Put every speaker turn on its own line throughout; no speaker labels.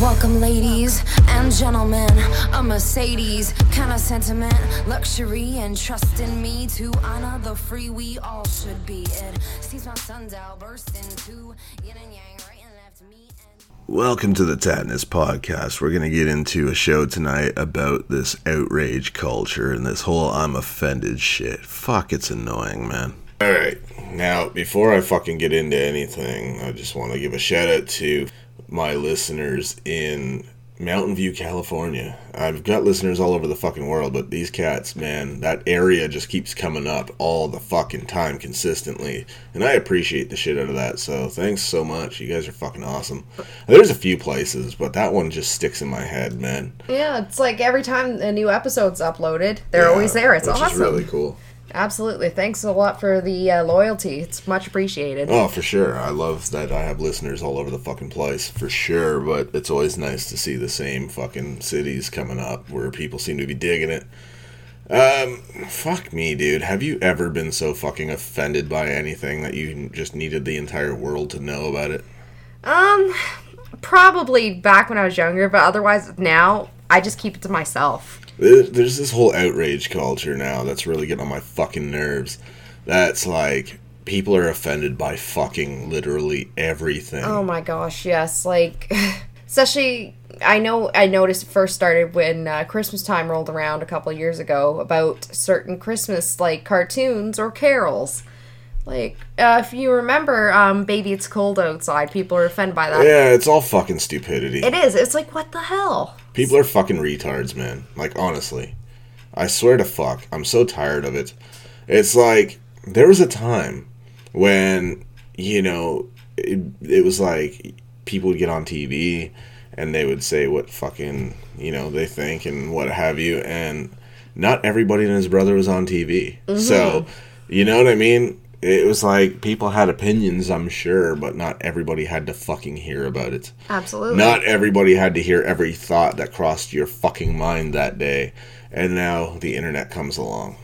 Welcome, ladies and gentlemen. A Mercedes kind of sentiment, luxury, and trust in me to honor the free. We all should be. It seems my sundial burst into yin and yang, right and left. Me and
Welcome to the Tatness Podcast. We're going to get into a show tonight about this outrage culture and this whole I'm offended shit. Fuck, it's annoying, man. Alright, now, before I fucking get into anything, I just want to give a shout out to my listeners in Mountain View, California. I've got listeners all over the fucking world, but these cats, man, that area just keeps coming up all the fucking time consistently. And I appreciate the shit out of that. So thanks so much. You guys are fucking awesome. There's a few places, but that one just sticks in my head, man.
Yeah, it's like every time a new episode's uploaded, they're
Yeah,
always there. It's
which
awesome.
is really cool.
Absolutely. Thanks a lot for the uh, loyalty. It's much appreciated.
Oh, for sure. I love that I have listeners all over the fucking place, for sure. But it's always nice to see the same fucking cities coming up where people seem to be digging it. Um, fuck me, dude. Have you ever been so fucking offended by anything that you just needed the entire world to know about it?
Um, probably back when I was younger, but otherwise now I just keep it to myself.
There- There's this whole outrage culture now that's really getting on my fucking nerves. That's like people are offended by fucking literally everything.
Oh my gosh, yes. Like, especially, I know I noticed it first started when uh, Christmas time rolled around a couple years ago about certain Christmas, like, cartoons or carols. Like, uh, if you remember, um, Baby It's Cold Outside, people are offended by that.
Yeah, it's all fucking stupidity.
It is. It's like, what the hell?
People are fucking retards, man. Like, honestly. I swear to fuck. I'm so tired of it. It's like, there was a time when, you know, it, it was like people would get on TV and they would say what fucking, you know, they think and what have you. And not everybody and his brother was on TV. So, you know what I mean? It was like people had opinions, I'm sure, but not everybody had to fucking hear about it.
Absolutely.
Not everybody had to hear every thought that crossed your fucking mind that day. And now the internet comes along.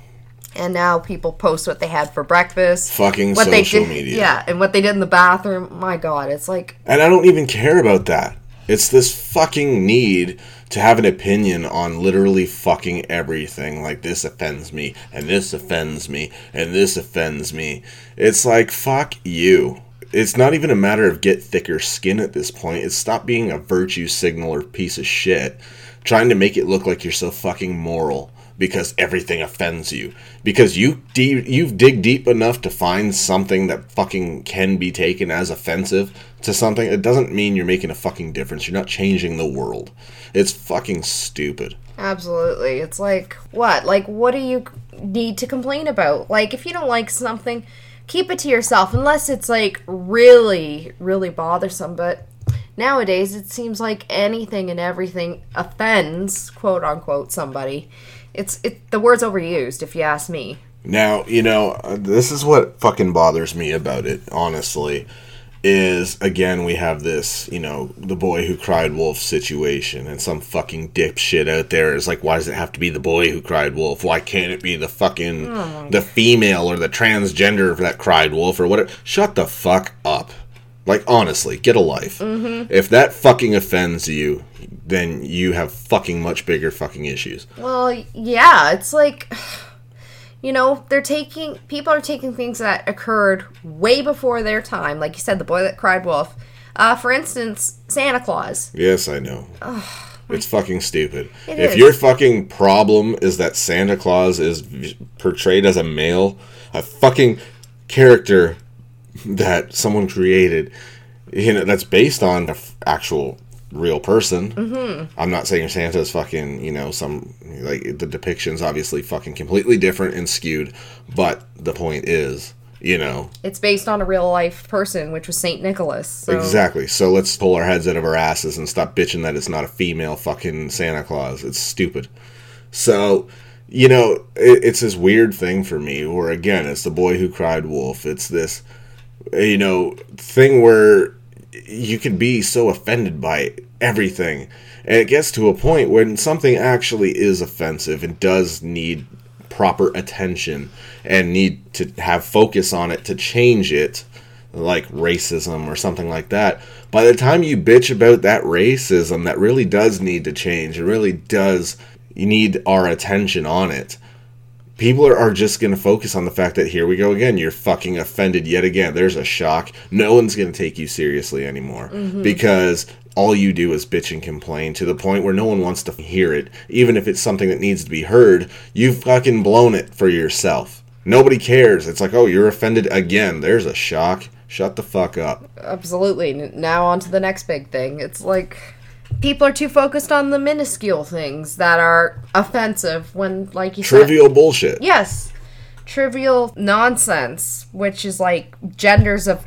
and now people post what they had for breakfast.
Fucking
what they
social
did,
media.
Yeah, and what they did in the bathroom. My God, it's like,
And I don't even care about that. It's this fucking need to have an opinion on literally fucking everything. Like, this offends me, and this offends me, and this offends me. It's like, fuck you. It's not even a matter of get thicker skin at this point. It's stop being a virtue signaler piece of shit, trying to make it look like you're so fucking moral because everything offends you. Because you de- you dig deep enough to find something that fucking can be taken as offensive to something. It doesn't mean you're making a fucking difference. You're not changing the world. It's fucking stupid.
absolutely. It's like, what? Like, what do you need to complain about? Like, if you don't like something, keep it to yourself, unless it's like really, really bothersome. But nowadays, it seems like anything and everything offends, quote unquote, somebody. It's it. The word's overused, if you ask me.
Now, you know, this is what fucking bothers me about it, honestly. Is again, we have this, you know, the boy who cried wolf situation, and some fucking dipshit out there is like, why does it have to be the boy who cried wolf? Why can't it be the fucking, oh the female or the transgender that cried wolf or whatever? Shut the fuck up. Like, honestly, get a life. Mm-hmm. If that fucking offends you, then you have fucking much bigger fucking issues.
Well, yeah, it's like you know, they're taking people are taking things that occurred way before their time, like you said, the boy that cried wolf. Uh, for instance, Santa Claus.
Yes, I know. it's fucking stupid.
It
if
is.
your fucking problem is that Santa Claus is portrayed as a male, a fucking character that someone created, you know, that's based on an actual real person. Mm-hmm. I'm not saying Santa's fucking, you know, some like the depiction's obviously fucking completely different and skewed, but the point is, you know,
It's based on a real life person, which was Saint Nicholas. So.
Exactly. So let's pull our heads out of our asses and stop bitching that it's not a female fucking Santa Claus. It's stupid. So, you know, it, it's this weird thing for me where, again, it's the boy who cried wolf. It's this, you know, thing where you can be so offended by everything. And it gets to a point when something actually is offensive and does need proper attention and need to have focus on it to change it like racism or something like that. By the time you bitch about that racism that really does need to change, it really does you need our attention on it. People are, are just going to focus on the fact that here we go again. You're fucking offended yet again. There's a shock. No one's going to take you seriously anymore mm-hmm. because all you do is bitch and complain to the point where no one wants to hear it. Even if it's something that needs to be heard, you've fucking blown it for yourself. Nobody cares. It's like, oh, you're offended again. There's a shock. Shut the fuck up.
Absolutely. Now on to the next big thing. It's like people are too focused on the minuscule things that are offensive when, like you said,
Trivial bullshit.
Yes. Trivial nonsense, which is like genders of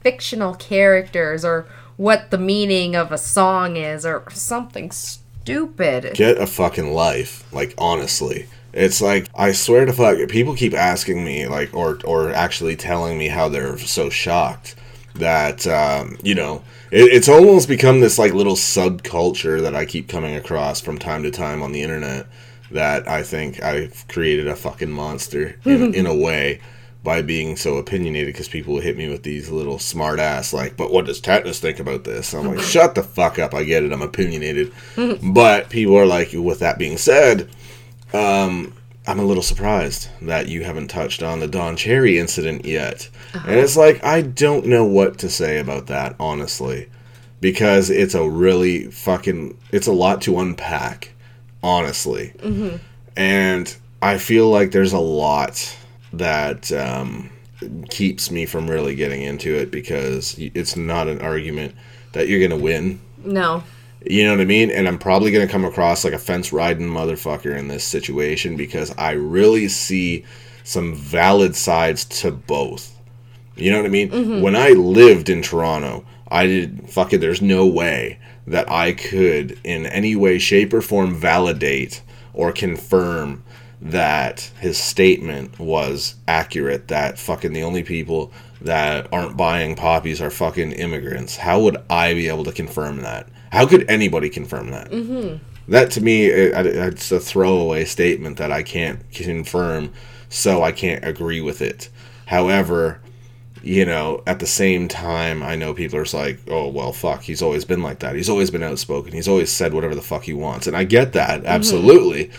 fictional characters or what the meaning of a song is or something stupid.
Get a fucking life. Like, honestly. It's like, I swear to fuck, people keep asking me, like, or, or actually telling me how they're so shocked that, um, you know, it, it's almost become this, like, little subculture that I keep coming across from time to time on the internet that I think I've created a fucking monster in, in a way by being so opinionated because people will hit me with these little smart ass like but what does Tatnus think about this? I'm like shut the fuck up. I get it. I'm opinionated. But people are like with that being said um i'm a little surprised that you haven't touched on the don cherry incident yet. And it's like i don't know what to say about that honestly because it's a really fucking it's a lot to unpack honestly. And i feel like there's a lot that um, keeps me from really getting into it because it's not an argument that you're gonna win
No.
you know what I mean? And I'm probably going to come across like a fence riding motherfucker in this situation because I really see some valid sides to both. You know what I mean? When I lived in Toronto, I did fucking there's no way that I could in any way shape or form validate or confirm that his statement was accurate that fucking the only people that aren't buying poppies are fucking immigrants. How would I be able to confirm that? How could anybody confirm that? Mm-hmm. That to me, it, it's a throwaway statement that I can't confirm, so I can't agree with it. However, you know, at the same time, I know people are just like, oh, well, fuck, he's always been like that. He's always been outspoken. He's always said whatever the fuck he wants. And I get that, absolutely.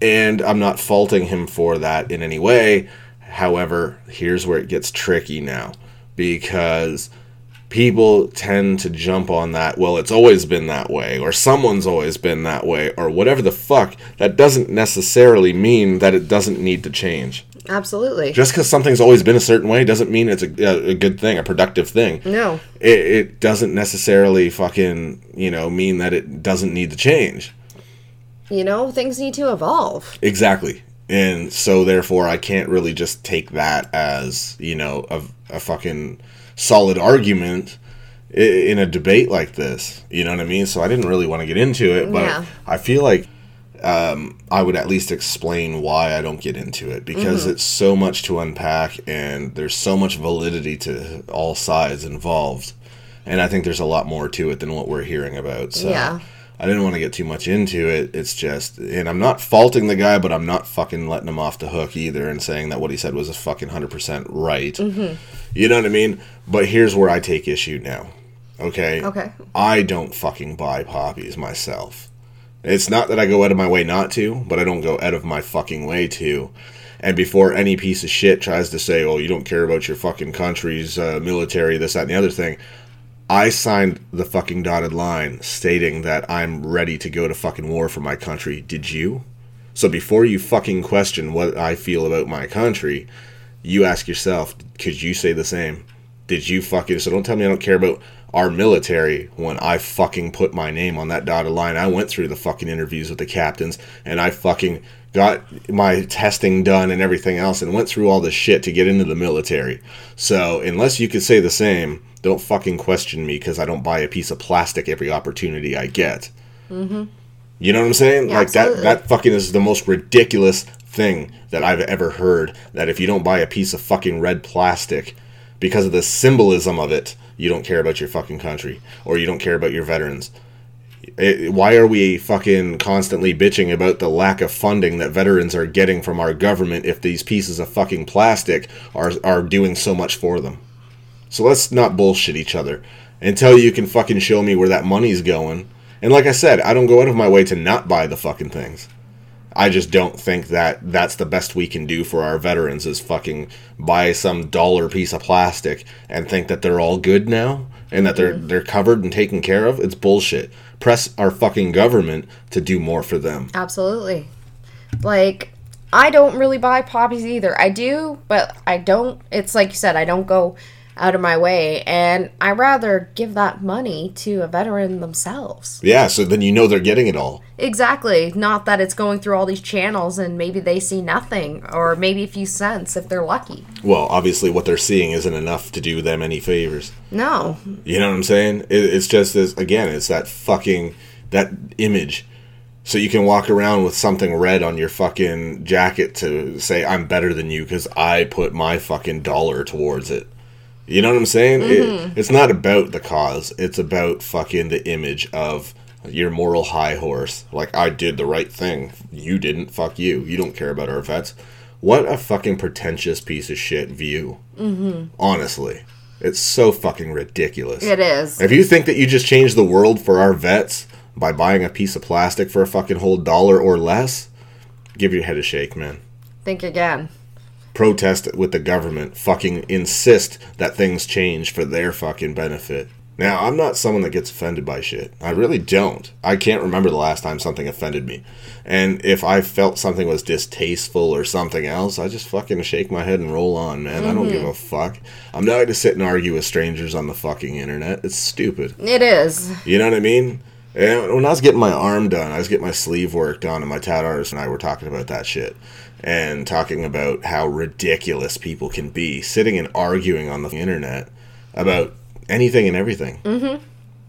And I'm not faulting him for that in any way. However, here's where it gets tricky now because people tend to jump on that, well, it's always been that way, or someone's always been that way, or whatever the fuck. That doesn't necessarily mean that it doesn't need to change.
Absolutely.
Just because something's always been a certain way doesn't mean it's a, a good thing, a productive thing.
no.
It, it doesn't necessarily fucking, you know, mean that it doesn't need to change.
You know, things need to evolve.
Exactly. And so therefore I can't really just take that as, you know, a, a fucking solid argument in a debate like this. You know what I mean? So I didn't really want to get into it, but
Yeah.
I feel like um, I would at least explain why I don't get into it because it's so much to unpack and there's so much validity to all sides involved. And I think there's a lot more to it than what we're hearing about. So
Yeah.
I didn't want to get too much into it. It's just, and I'm not faulting the guy, but I'm not fucking letting him off the hook either and saying that what he said was a fucking 100% right. You know what I mean? But here's where I take issue now. Okay?
Okay.
I don't fucking buy poppies myself. It's not that I go out of my way not to, but I don't go out of my fucking way to. And before any piece of shit tries to say, oh, you don't care about your fucking country's uh, military, this, that, and the other thing, I signed the fucking dotted line stating that I'm ready to go to fucking war for my country. Did you? So before you fucking question what I feel about my country, you ask yourself, could you say the same? Did you fucking so don't tell me I don't care about our military when I fucking put my name on that dotted line. I went through the fucking interviews with the captains and I fucking got my testing done and everything else and went through all this shit to get into the military. So unless you could say the same, don't fucking question me because I don't buy a piece of plastic every opportunity I get. Mm-hmm. You know what I'm saying?
Yeah,
like that that fucking is the most ridiculous thing that I've ever heard that if you don't buy a piece of fucking red plastic because of the symbolism of it, you don't care about your fucking country or you don't care about your veterans. It, why are we fucking constantly bitching about the lack of funding that veterans are getting from our government if these pieces of fucking plastic are are doing so much for them? So let's not bullshit each other until you can fucking show me where that money's going. And like I said, I don't go out of my way to not buy the fucking things. I just don't think that that's the best we can do for our veterans is fucking buy some dollar piece of plastic and think that they're all good now and that they're they're covered and taken care of. It's bullshit. Press our fucking government to do more for them.
Absolutely. Like, I don't really buy poppies either. I do, but I don't. It's like you said, I don't go out of my way, and I rather give that money to a veteran themselves.
Yeah, so then you know they're getting it all.
Exactly. Not that it's going through all these channels and maybe they see nothing, or maybe a few cents if they're lucky.
Well, obviously what they're seeing isn't enough to do them any favors.
No.
You know what I'm saying? It, it's just this again. It's that fucking that image. So you can walk around with something red on your fucking jacket to say I'm better than you because I put my fucking dollar towards it. You know what I'm saying? It, it's not about the cause. It's about fucking the image of your moral high horse. Like I did the right thing. You didn't. Fuck you. You don't care about our vets. What a fucking pretentious piece of shit view. Mm-hmm. Honestly, it's so fucking ridiculous.
It is.
If you think that you just changed the world for our vets by buying a piece of plastic for a fucking whole dollar or less, give your head a shake, man.
Think again.
Protest with the government. Fucking insist that things change for their fucking benefit. Now, I'm not someone that gets offended by shit. I really don't. I can't remember the last time something offended me. And if I felt something was distasteful or something else, I just fucking shake my head and roll on, man. I don't give a mm-hmm. fuck. I'm not going to sit and argue with strangers on the fucking internet. It's stupid.
It is.
You know what I mean? And when I was getting my arm done, I was getting my sleeve work done, and my tat artist and I were talking about that shit. And talking about how ridiculous people can be sitting and arguing on the internet about anything and everything. Mm-hmm.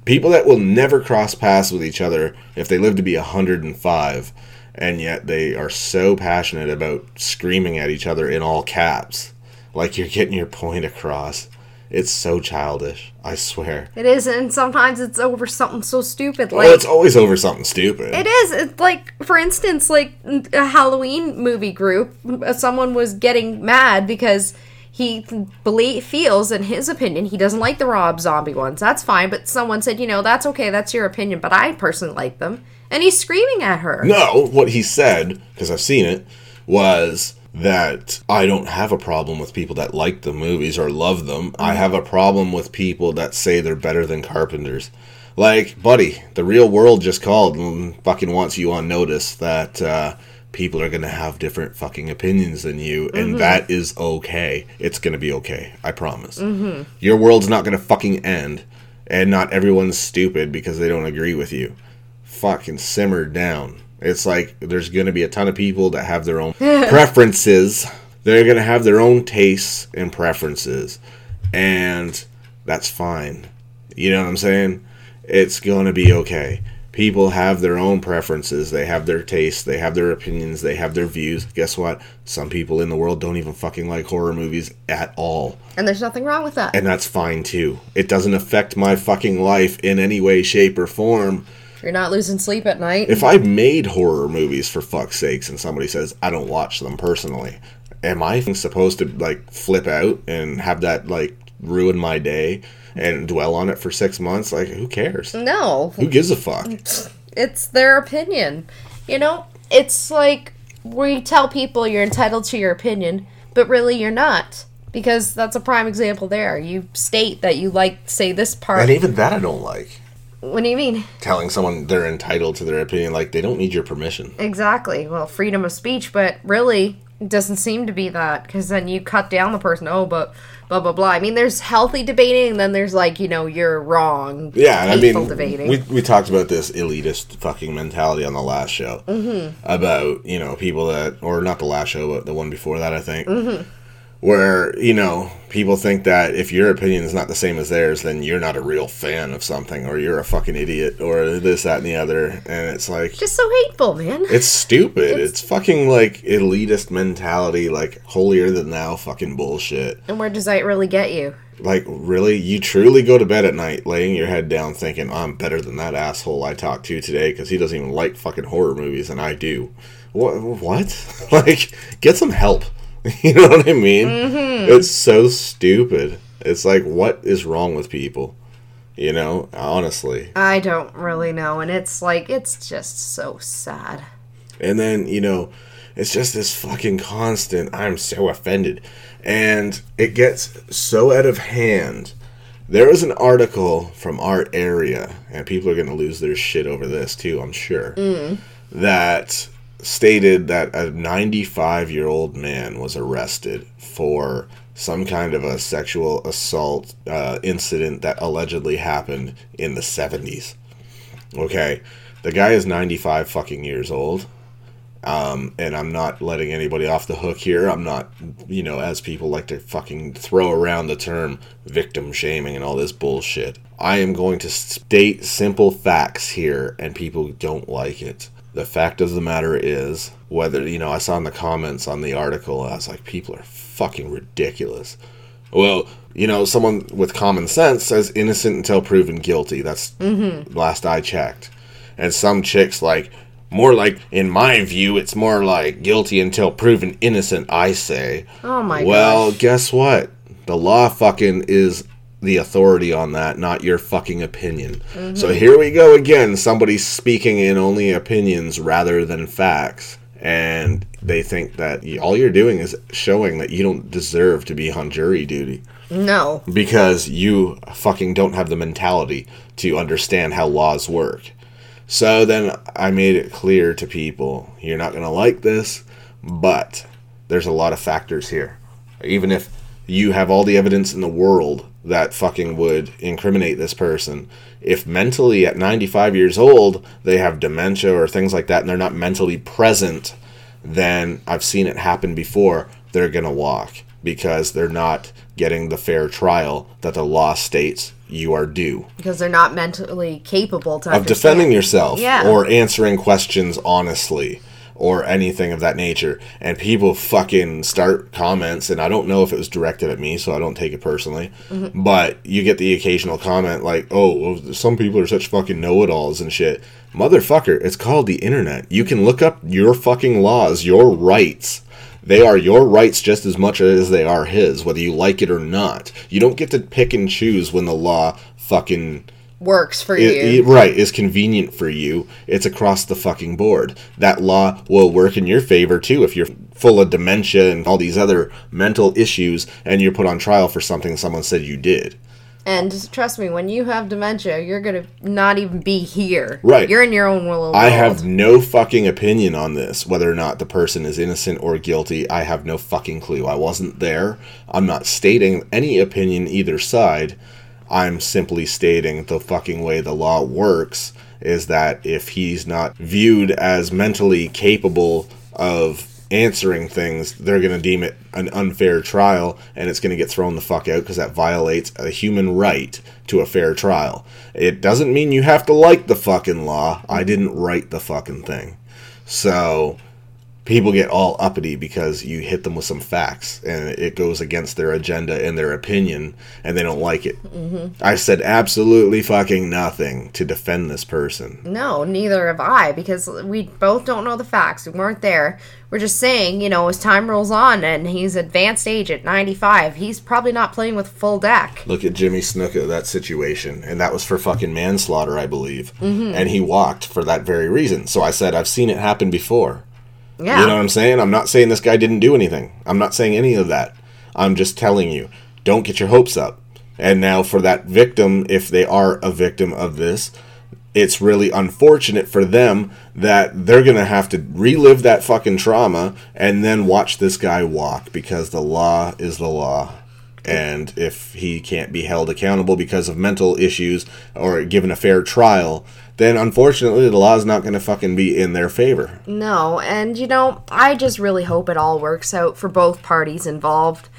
People that will never cross paths with each other if they live to be 105, and yet they are so passionate about screaming at each other in all caps. Like you're getting your point across. It's so childish. I swear.
It is, and sometimes it's over something so stupid. Like
Well, it's always over something stupid.
It is. It's like, for instance, like a Halloween movie group, uh, someone was getting mad because he believe, feels, in his opinion, he doesn't like the Rob Zombie ones. That's fine, but someone said, you know, that's okay, that's your opinion, but I personally like them. And he's screaming at her.
No, what he said, because I've seen it, was that I don't have a problem with people that like the movies or love them. I mm. have a problem with people that say they're better than Carpenter's. Like, buddy, the real world just called and fucking wants you on notice that uh, people are going to have different fucking opinions than you, and mm-hmm. that is okay. It's going to be okay. I promise. Mm-hmm. Your world's not going to fucking end, and not everyone's stupid because they don't agree with you fucking simmer down. It's like there's going to be a ton of people that have their own preferences. They're going to have their own tastes and preferences. And that's fine. You know what I'm saying? It's going to be okay. People have their own preferences. They have their tastes. They have their opinions. They have their views. Guess what? Some people in the world don't even fucking like horror movies at all.
And there's nothing wrong with that.
And that's fine too. It doesn't affect my fucking life in any way, shape, or form.
You're not losing sleep at night.
If I made horror movies for fuck's sakes and somebody says I don't watch them personally, am I supposed to like flip out and have that like ruin my day and dwell on it for six months? Like who cares?
no.
Who gives a fuck?
It's their opinion. You know, it's like we tell people you're entitled to your opinion, but really you're not. Because that's a prime example there. You state that you like, say, this part.
And even that I don't like.
What do you mean?
Telling someone they're entitled to their opinion, like they don't need your permission.
Exactly. Well, freedom of speech, but really, it doesn't seem to be that because then you cut down the person. Oh, but blah blah blah. I mean, there's healthy debating, and then there's like you know you're wrong.
Yeah, and I mean,
debating.
we we talked about this elitist fucking mentality on the last show
Mm-hmm.
about you know people that, or not the last show, but the one before that, I think,
Mm-hmm.
Where you know people think that if your opinion is not the same as theirs, then you're not a real fan of something, or you're a fucking idiot, or this, that, and the other, and it's like
Just so hateful, man.
it's stupid. It's, fucking like elitist mentality, like holier than thou fucking bullshit.
And where does that really get you?
Like, really? You truly go to bed at night laying your head down thinking, I'm better than that asshole I talked to today because he doesn't even like fucking horror movies and I do. What? What? like, get some help. You know what I mean? Mm-hmm. It's so stupid. It's like, what is wrong with people? You know, honestly.
I don't really know, and it's like it's just so sad.
And then, you know, it's just this fucking constant, I'm so offended. And it gets so out of hand. There was an article from Art Area, and people are going to lose their shit over this too, I'm sure, mm. that stated that a 95 year old man was arrested for some kind of a sexual assault uh, incident that allegedly happened in the 70s. Okay, the guy is 95 fucking years old. Um, and I'm not letting anybody off the hook here. I'm not, you know, as people like to fucking throw around the term victim shaming and all this bullshit. I am going to state simple facts here, and people don't like it. The fact of the matter is, whether, you know, I saw in the comments on the article, I was like, people are fucking ridiculous. Well, you know, someone with common sense says innocent until proven guilty. That's mm-hmm. last I checked. And some chicks like more like in my view, it's more like guilty until proven innocent, I say.
Oh my
Well,
gosh.
guess what? The law fucking is the authority on that, not your fucking opinion. Mm-hmm. So here we go again. Somebody's speaking in only opinions rather than facts. And they think that all you're doing is showing that you don't deserve to be on jury duty
No.
because you fucking don't have the mentality to understand how laws work. So then I made it clear to people you're not going to like this, but there's a lot of factors here. Even if you have all the evidence in the world that fucking would incriminate this person, if mentally at 95 years old they have dementia or things like that and they're not mentally present, then I've seen it happen before. They're going to walk because they're not getting the fair trial that the law states you are due
Because they're not mentally capable to
of
understand.
defending yourself
Yeah.
or answering questions honestly or anything of that nature. And people fucking start comments and i don't know if it was directed at me so i don't take it personally.
Mm-hmm.
but you get the occasional comment like oh some people are such fucking know-it-alls and shit. Motherfucker it's called the internet. You can look up your fucking laws your rights. They are your rights just as much as they are his, whether you like it or not. You don't get to pick and choose when the law fucking
Works for
it,
you.
it- right is convenient for you. It's across the fucking board. That law will work in your favor too if you're full of dementia and all these other mental issues and you're put on trial for something someone said you did.
and trust me, when you have dementia, you're gonna not even be here.
Right.
You're in your own world.
I have no fucking opinion on this, whether or not the person is innocent or guilty. I have no fucking clue. I wasn't there. I'm not stating any opinion either side. I'm simply stating the fucking way the law works is that if he's not viewed as mentally capable of answering things, they're going to deem it an unfair trial and it's going to get thrown the fuck out because that violates a human right to a fair trial. It doesn't mean you have to like the fucking law. I didn't write the fucking thing. So people get all uppity because you hit them with some facts and it goes against their agenda and their opinion and they don't like it. Mm-hmm. I said absolutely fucking nothing to defend this person.
No, neither have I, because we both don't know the facts. We weren't there. We're just saying, you know, as time rolls on and he's advanced age at 95, he's probably not playing with full deck.
Look at Jimmy Snuka, that situation. And that was for fucking manslaughter, I believe. And he walked for that very reason. So I said, I've seen it happen before.
Yeah.
You know what I'm saying? I'm not saying this guy didn't do anything. I'm not saying any of that. I'm just telling you, don't get your hopes up. And now for that victim, if they are a victim of this, it's really unfortunate for them that they're going to have to relive that fucking trauma and then watch this guy walk because the law is the law. And if he can't be held accountable because of mental issues or given a fair trial, then unfortunately the law is not going to fucking be in their favor.
No, and you know, I just really hope it all works out for both parties involved.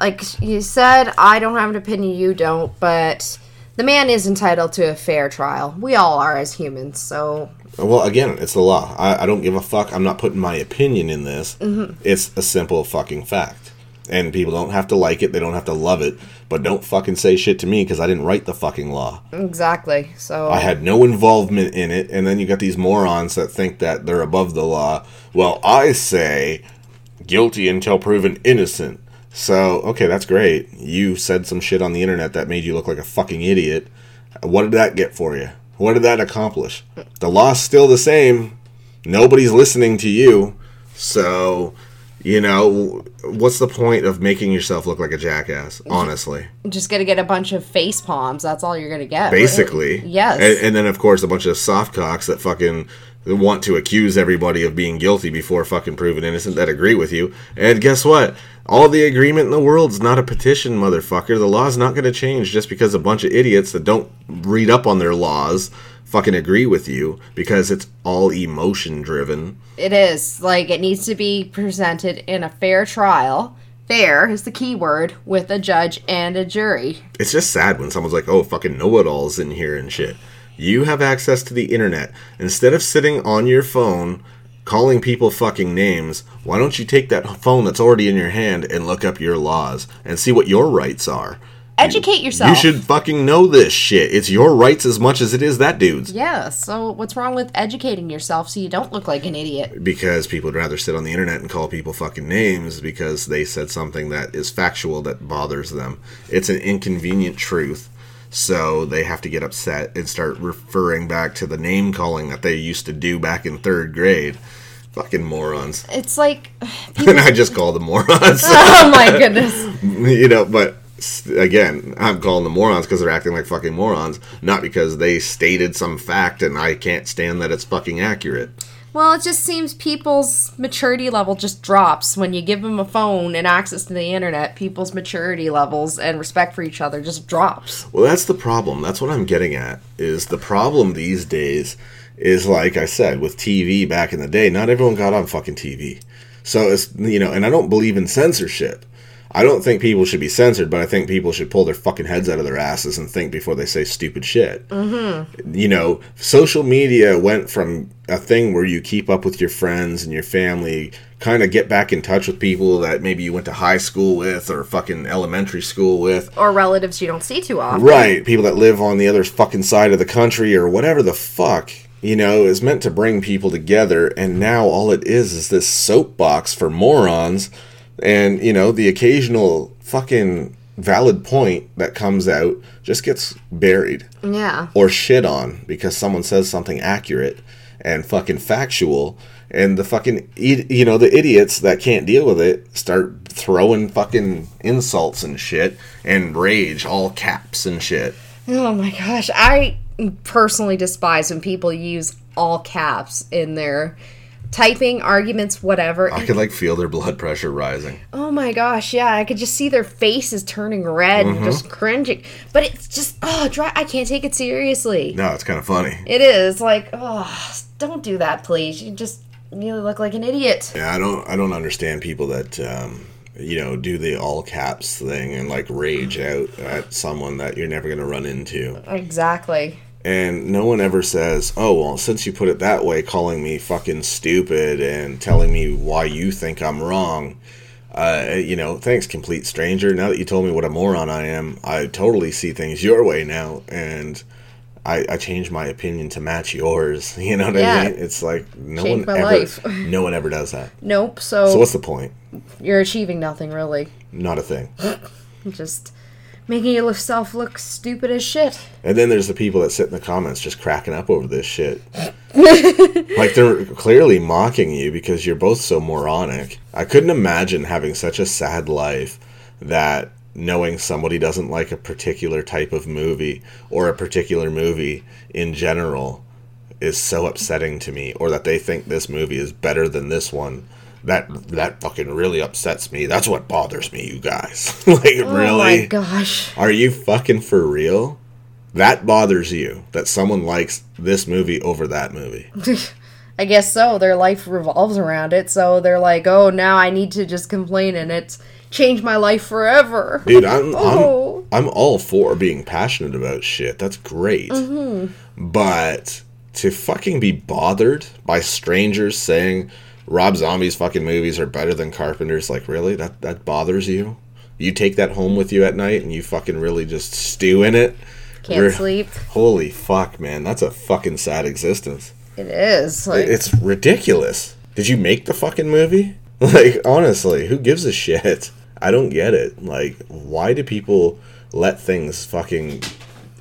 Like you said, I don't have an opinion, you don't, but the man is entitled to a fair trial. We all are as humans, so
Well, again, it's the law. I, I don't give a fuck. I'm not putting my opinion in this. Mm-hmm. It's a simple fucking fact. And people don't have to like it. They don't have to love it. But don't fucking say shit to me because I didn't write the fucking law.
exactly. So
I had no involvement in it. And then you got these morons that think that they're above the law. Well, I say guilty until proven innocent. So, okay, that's great. You said some shit on the internet that made you look like a fucking idiot. What did that get for you? What did that accomplish? The law's still the same. Nobody's listening to you. So, you know, what's the point of making yourself look like a jackass, honestly?
Just gonna get a bunch of face palms. That's all you're gonna get.
Basically.
Yes.
And, and then, of course, a bunch of soft cocks that fucking want to accuse everybody of being guilty before fucking proven innocent that agree with you. And guess what? All the agreement in the world's not a petition, motherfucker. The law's not to change just because a bunch of idiots that don't read up on their laws fucking agree with you because it's all emotion driven.
It is. Like, it needs to be presented in a fair trial. Fair is the key word with a judge and a jury.
It's just sad when someone's like, oh, fucking know it alls in here and shit. You have access to the internet. Instead of sitting on your phone calling people fucking names, why don't you take that phone that's already in your hand and look up your laws and see what your rights are?
Educate yourself.
You should fucking know this shit. It's your rights as much as it is that dude's.
Yeah, so what's wrong with educating yourself so you don't look like an idiot?
Because people would rather sit on the internet and call people fucking names because they said something that is factual that bothers them. It's an inconvenient truth. So they have to get upset and start referring back to the name calling that they used to do back in third grade. Fucking morons.
It's like,
and I just call them morons.
oh my goodness.
you know, but again, I'm calling them morons because they're acting like fucking morons, not because they stated some fact and I can't stand that it's fucking accurate.
Well, it just seems people's maturity level just drops when you give them a phone and access to the internet. People's maturity levels and respect for each other just drops.
Well, that's the problem. That's what I'm getting at. Is the problem these days is like I said with TV back in the day, not everyone got on fucking TV. So it's you know, and I don't believe in censorship. I don't think people should be censored, but I think people should pull their fucking heads out of their asses and think before they say stupid shit. Mm-hmm. You know, social media went from a thing where you keep up with your friends and your family, kind of get back in touch with people that maybe you went to high school with or fucking elementary school with,
Or relatives you don't see too often.
Right, people that live on the other fucking side of the country or whatever the fuck, you know, is meant to bring people together, and now all it is is this soapbox for morons, and you know, the occasional fucking valid point that comes out just gets buried
Yeah.
or shit on because someone says something accurate and fucking factual and the fucking you know the idiots that can't deal with it start throwing fucking insults and shit and rage all caps and shit
Oh my gosh. I personally despise when people use all caps in their typing, arguments, whatever.
i could like feel their blood pressure rising
Oh my gosh, yeah, I could just see their faces turning red and just cringing. But it's just, oh, dry. I can't take it seriously.
no it's kind of funny
It is like, oh, don't do that, please. You just really look like an idiot.
yeah i don't i don't understand people that um you know do the all caps thing and like rage out at someone that you're never going to run into
Exactly.
And no one ever says, oh, well, since you put it that way, calling me fucking stupid and telling me why you think I'm wrong, uh, you know, thanks, complete stranger. Now that you told me what a moron I am, I totally see things your way now. And I, I changed my opinion to match yours. You know what
Yeah.
I mean? It's like no one
my
ever,
life.
no one ever does that.
Nope. So,
So what's the point?
you're achieving nothing really.
Not a thing.
Just making yourself look stupid as shit.
And then there's the people that sit in the comments just cracking up over this shit. like they're clearly mocking you because you're both so moronic. I couldn't imagine having such a sad life that knowing somebody doesn't like a particular type of movie or a particular movie in general is so upsetting to me or that they think this movie is better than this one. That that fucking really upsets me. That's what bothers me, you guys. like
Oh
really?
my gosh.
Are you fucking for real? That bothers you that someone likes this movie over that movie.
I guess so. Their life revolves around it, so they're like, "Oh, now I need to just complain and it's changed my life forever."
Dude, I'm
Oh.
I'm I'm all for being passionate about shit. That's great. Mm-hmm. But to fucking be bothered by strangers saying Rob Zombie's fucking movies are better than Carpenter's, like really? That that bothers you? You take that home with you at night and you fucking really just stew in it?
Can't
Re-
sleep.
Holy fuck, man. That's a fucking sad existence.
It is like
It's ridiculous. Did you make the fucking movie? Like, honestly, who gives a shit? I don't get it. Like, why do people let things fucking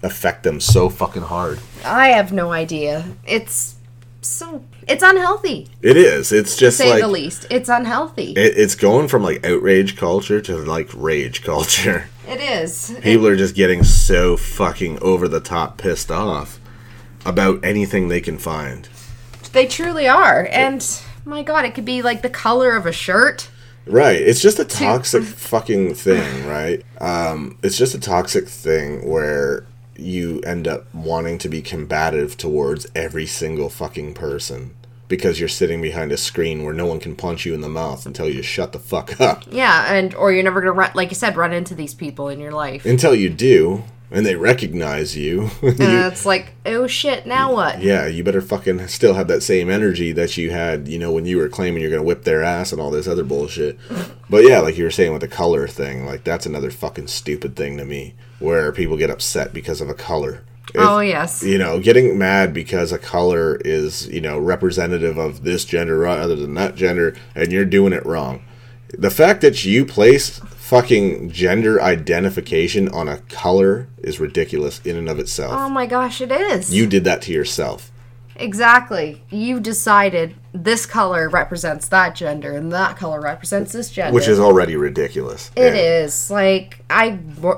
affect them so fucking hard?
I have no idea. It's so it's unhealthy,
It is. It's
to
just
say
like
the least. It's unhealthy.
it, it's going from like outrage culture to like rage culture.
it is.
People are just getting so fucking over the top pissed off about anything they can find.
They truly are. And my god, it could be like the color of a shirt.
Right. It's just a toxic fucking thing, right? Um, it's just a toxic thing where you end up wanting to be combative towards every single fucking person because you're sitting behind a screen where no one can punch you in the mouth and tell you shut the fuck up.
Yeah, and or you're never gonna run like you said, run into these people in your life.
Until you do, and they recognize you.
And it's like, oh shit, now what?
yeah, you better fucking still have that same energy that you had, you know, when you were claiming you're gonna whip their ass and all this other bullshit. But yeah, like you were saying with the color thing, like that's another fucking stupid thing to me, where people get upset because of a color. If-
Oh yes.
You know, getting mad because a color is, you know, representative of this gender rather than that gender, and you're doing it wrong. The fact that you place fucking gender identification on a color is ridiculous in and of itself.
Oh my gosh, it is.
you did that to yourself.
Exactly. You decided this color represents that gender and that color represents this gender.
which is already ridiculous.
It
And-
is like I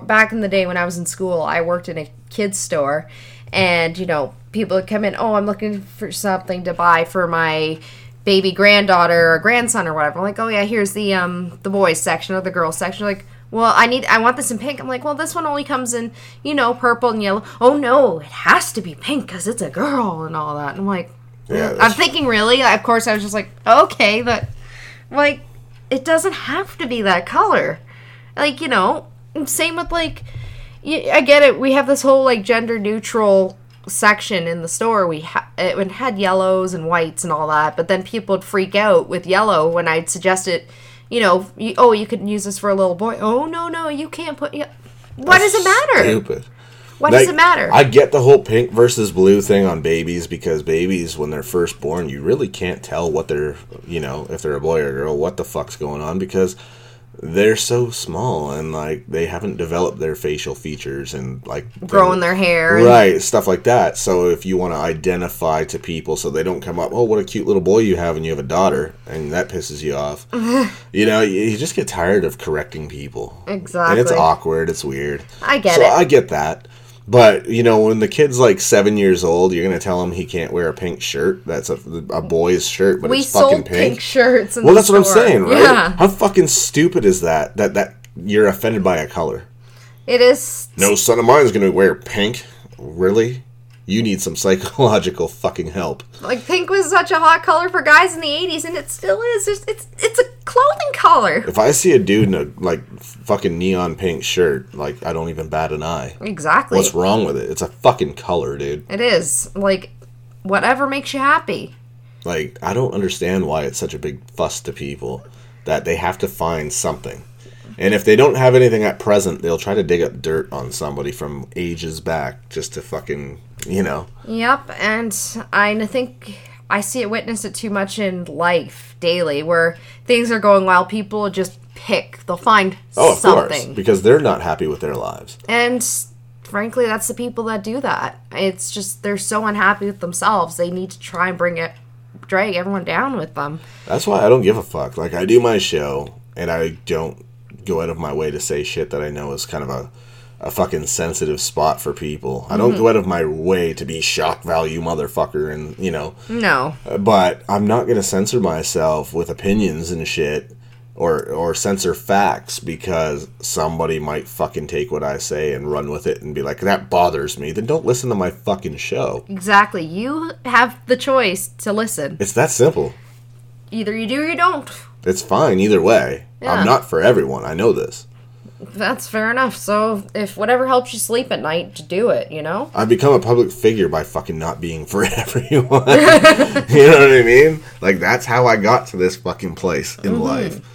back in the day when I was in school, I worked in a kids store, and you know people would come in. Oh, I'm looking for something to buy for my baby granddaughter or grandson or whatever. I'm like, oh yeah, here's the um the boys section or the girls section. Like, well, I need I want this in pink. I'm like, well, this one only comes in you know purple and yellow. Oh no, it has to be pink because it's a girl and all that. And I'm like,
Yeah,
I'm thinking really. Of course, I was just like, okay, but like it doesn't have to be that color like you know same with like i get it we have this whole like gender neutral section in the store we ha- it had yellows and whites and all that but then people would freak out with yellow when i'd suggest it you know you, oh you could use this for a little boy oh no no you can't put yeah. why does it matter
Stupid.
why
Like,
does it matter
I get the whole pink versus blue thing on babies because babies, when they're first born, you really can't tell what they're, you know, if they're a boy or a girl, what the fuck's going on because they're so small and like they haven't developed their facial features and like
growing their hair and-
right stuff like that. So if you want to identify to people so they don't come up oh what a cute little boy you have and you have a daughter and that pisses you off. You know you, you just get tired of correcting people.
Exactly.
and it's awkward it's weird.
I get
so
it.
i get that but you know when the kid's like seven years old you're gonna tell him he can't wear a pink shirt. That's a, a boy's shirt but
we
it's fucking
pink,
pink.
shirts
well that's what i'm saying right?
Yeah.
How fucking stupid is that that that you're offended by a color?
It is
no son of mine is going to wear pink. Really? You need some psychological fucking help.
Like pink was such a hot color for guys in the '80s, and it still is. There's, it's it's a clothing color.
If I see a dude in a like fucking neon pink shirt, like I don't even bat an eye.
Exactly.
What's wrong with it? It's a fucking color, dude.
It is like whatever makes you happy.
Like I don't understand why it's such a big fuss to people that they have to find something. And if they don't have anything at present, they'll try to dig up dirt on somebody from ages back just to fucking, you know.
Yep, and I think I see it, witness it too much in life daily, where things are going well. People just pick. They'll find
Oh, of course,
something,
because they're not happy with their lives.
and frankly, that's the people that do that. It's just they're so unhappy with themselves. They need to try and bring it, drag everyone down with them.
That's why I don't give a fuck. Like I do my show and I don't go out of my way to say shit that I know is kind of a a fucking sensitive spot for people. I don't go mm-hmm. out of my way to be shock value motherfucker and, you know,
No, uh,
but I'm not going to censor myself with opinions and shit or or censor facts because somebody might fucking take what I say and run with it and be like that bothers me. Then don't listen to my fucking show.
exactly. You have the choice to listen.
It's that simple.
Either you do or you don't.
It's fine either way.
Yeah.
I'm not for everyone. I know this.
That's fair enough. So if whatever helps you sleep at night, to do it. You know.
I become a public figure by fucking not being for everyone. you know what I mean? Like that's how I got to this fucking place in mm-hmm. life.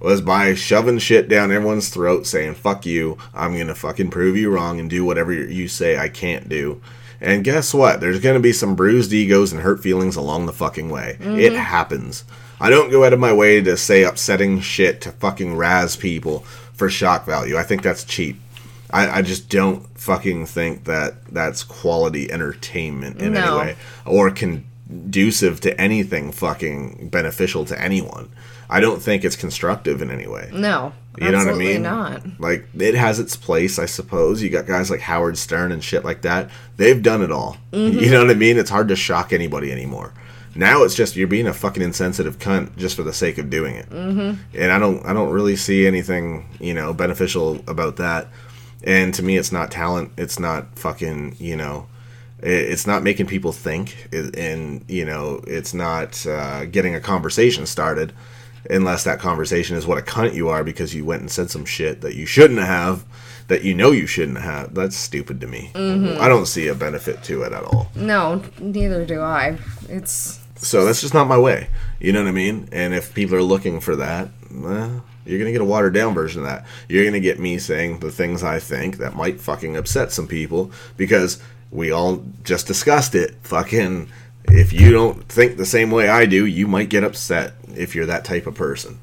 Was by shoving shit down everyone's throat, saying "fuck you," I'm gonna fucking prove you wrong and do whatever you say I can't do, And guess what? There's going to be some bruised egos and hurt feelings along the fucking way. It mm-hmm. happens. I don't go out of my way to say upsetting shit to fucking razz people for shock value. I think that's cheap. I, I just don't fucking think that that's quality entertainment in
No.
any way or conducive to anything fucking beneficial to anyone. I don't think it's constructive in any way.
No,
You know what I
absolutely
mean?
not.
Like it has its place, I suppose. You got guys like Howard Stern and shit like that. They've done it all.
Mm-hmm.
You know what I mean? It's hard to shock anybody anymore. Now it's just you're being a fucking insensitive cunt just for the sake of doing it. Mm-hmm. And I don't I don't really see anything you know beneficial about that. And to me, it's not talent. It's not fucking you know. It's not making people think, and you know, it's not uh, getting a conversation started unless that conversation is what a cunt you are because you went and said some shit that you shouldn't have that you know you shouldn't have that's stupid to me i don't see a benefit to it at all
No, neither do I. It's
so that's just not my way you know what i mean and if people are looking for that well, you're gonna get a watered down version of that you're gonna get me saying the things i think that might fucking upset some people because we all just discussed it fucking if you don't think the same way i do you might get upset if you're that type of person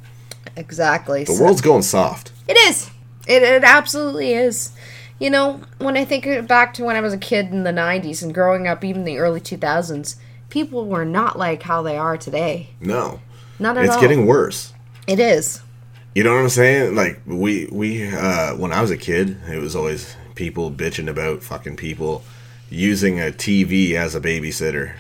exactly.
the
so-
world's going soft
It is. It, it absolutely is. You know, when I think back to when I was a kid in the 90s and growing up, even the early 2000s, people were not like how they are today.
no
Not at
it's
all.
It's getting worse
It is.
You know what I'm saying? Like we we uh when I was a kid, it was always people bitching about fucking people using a TV as a babysitter.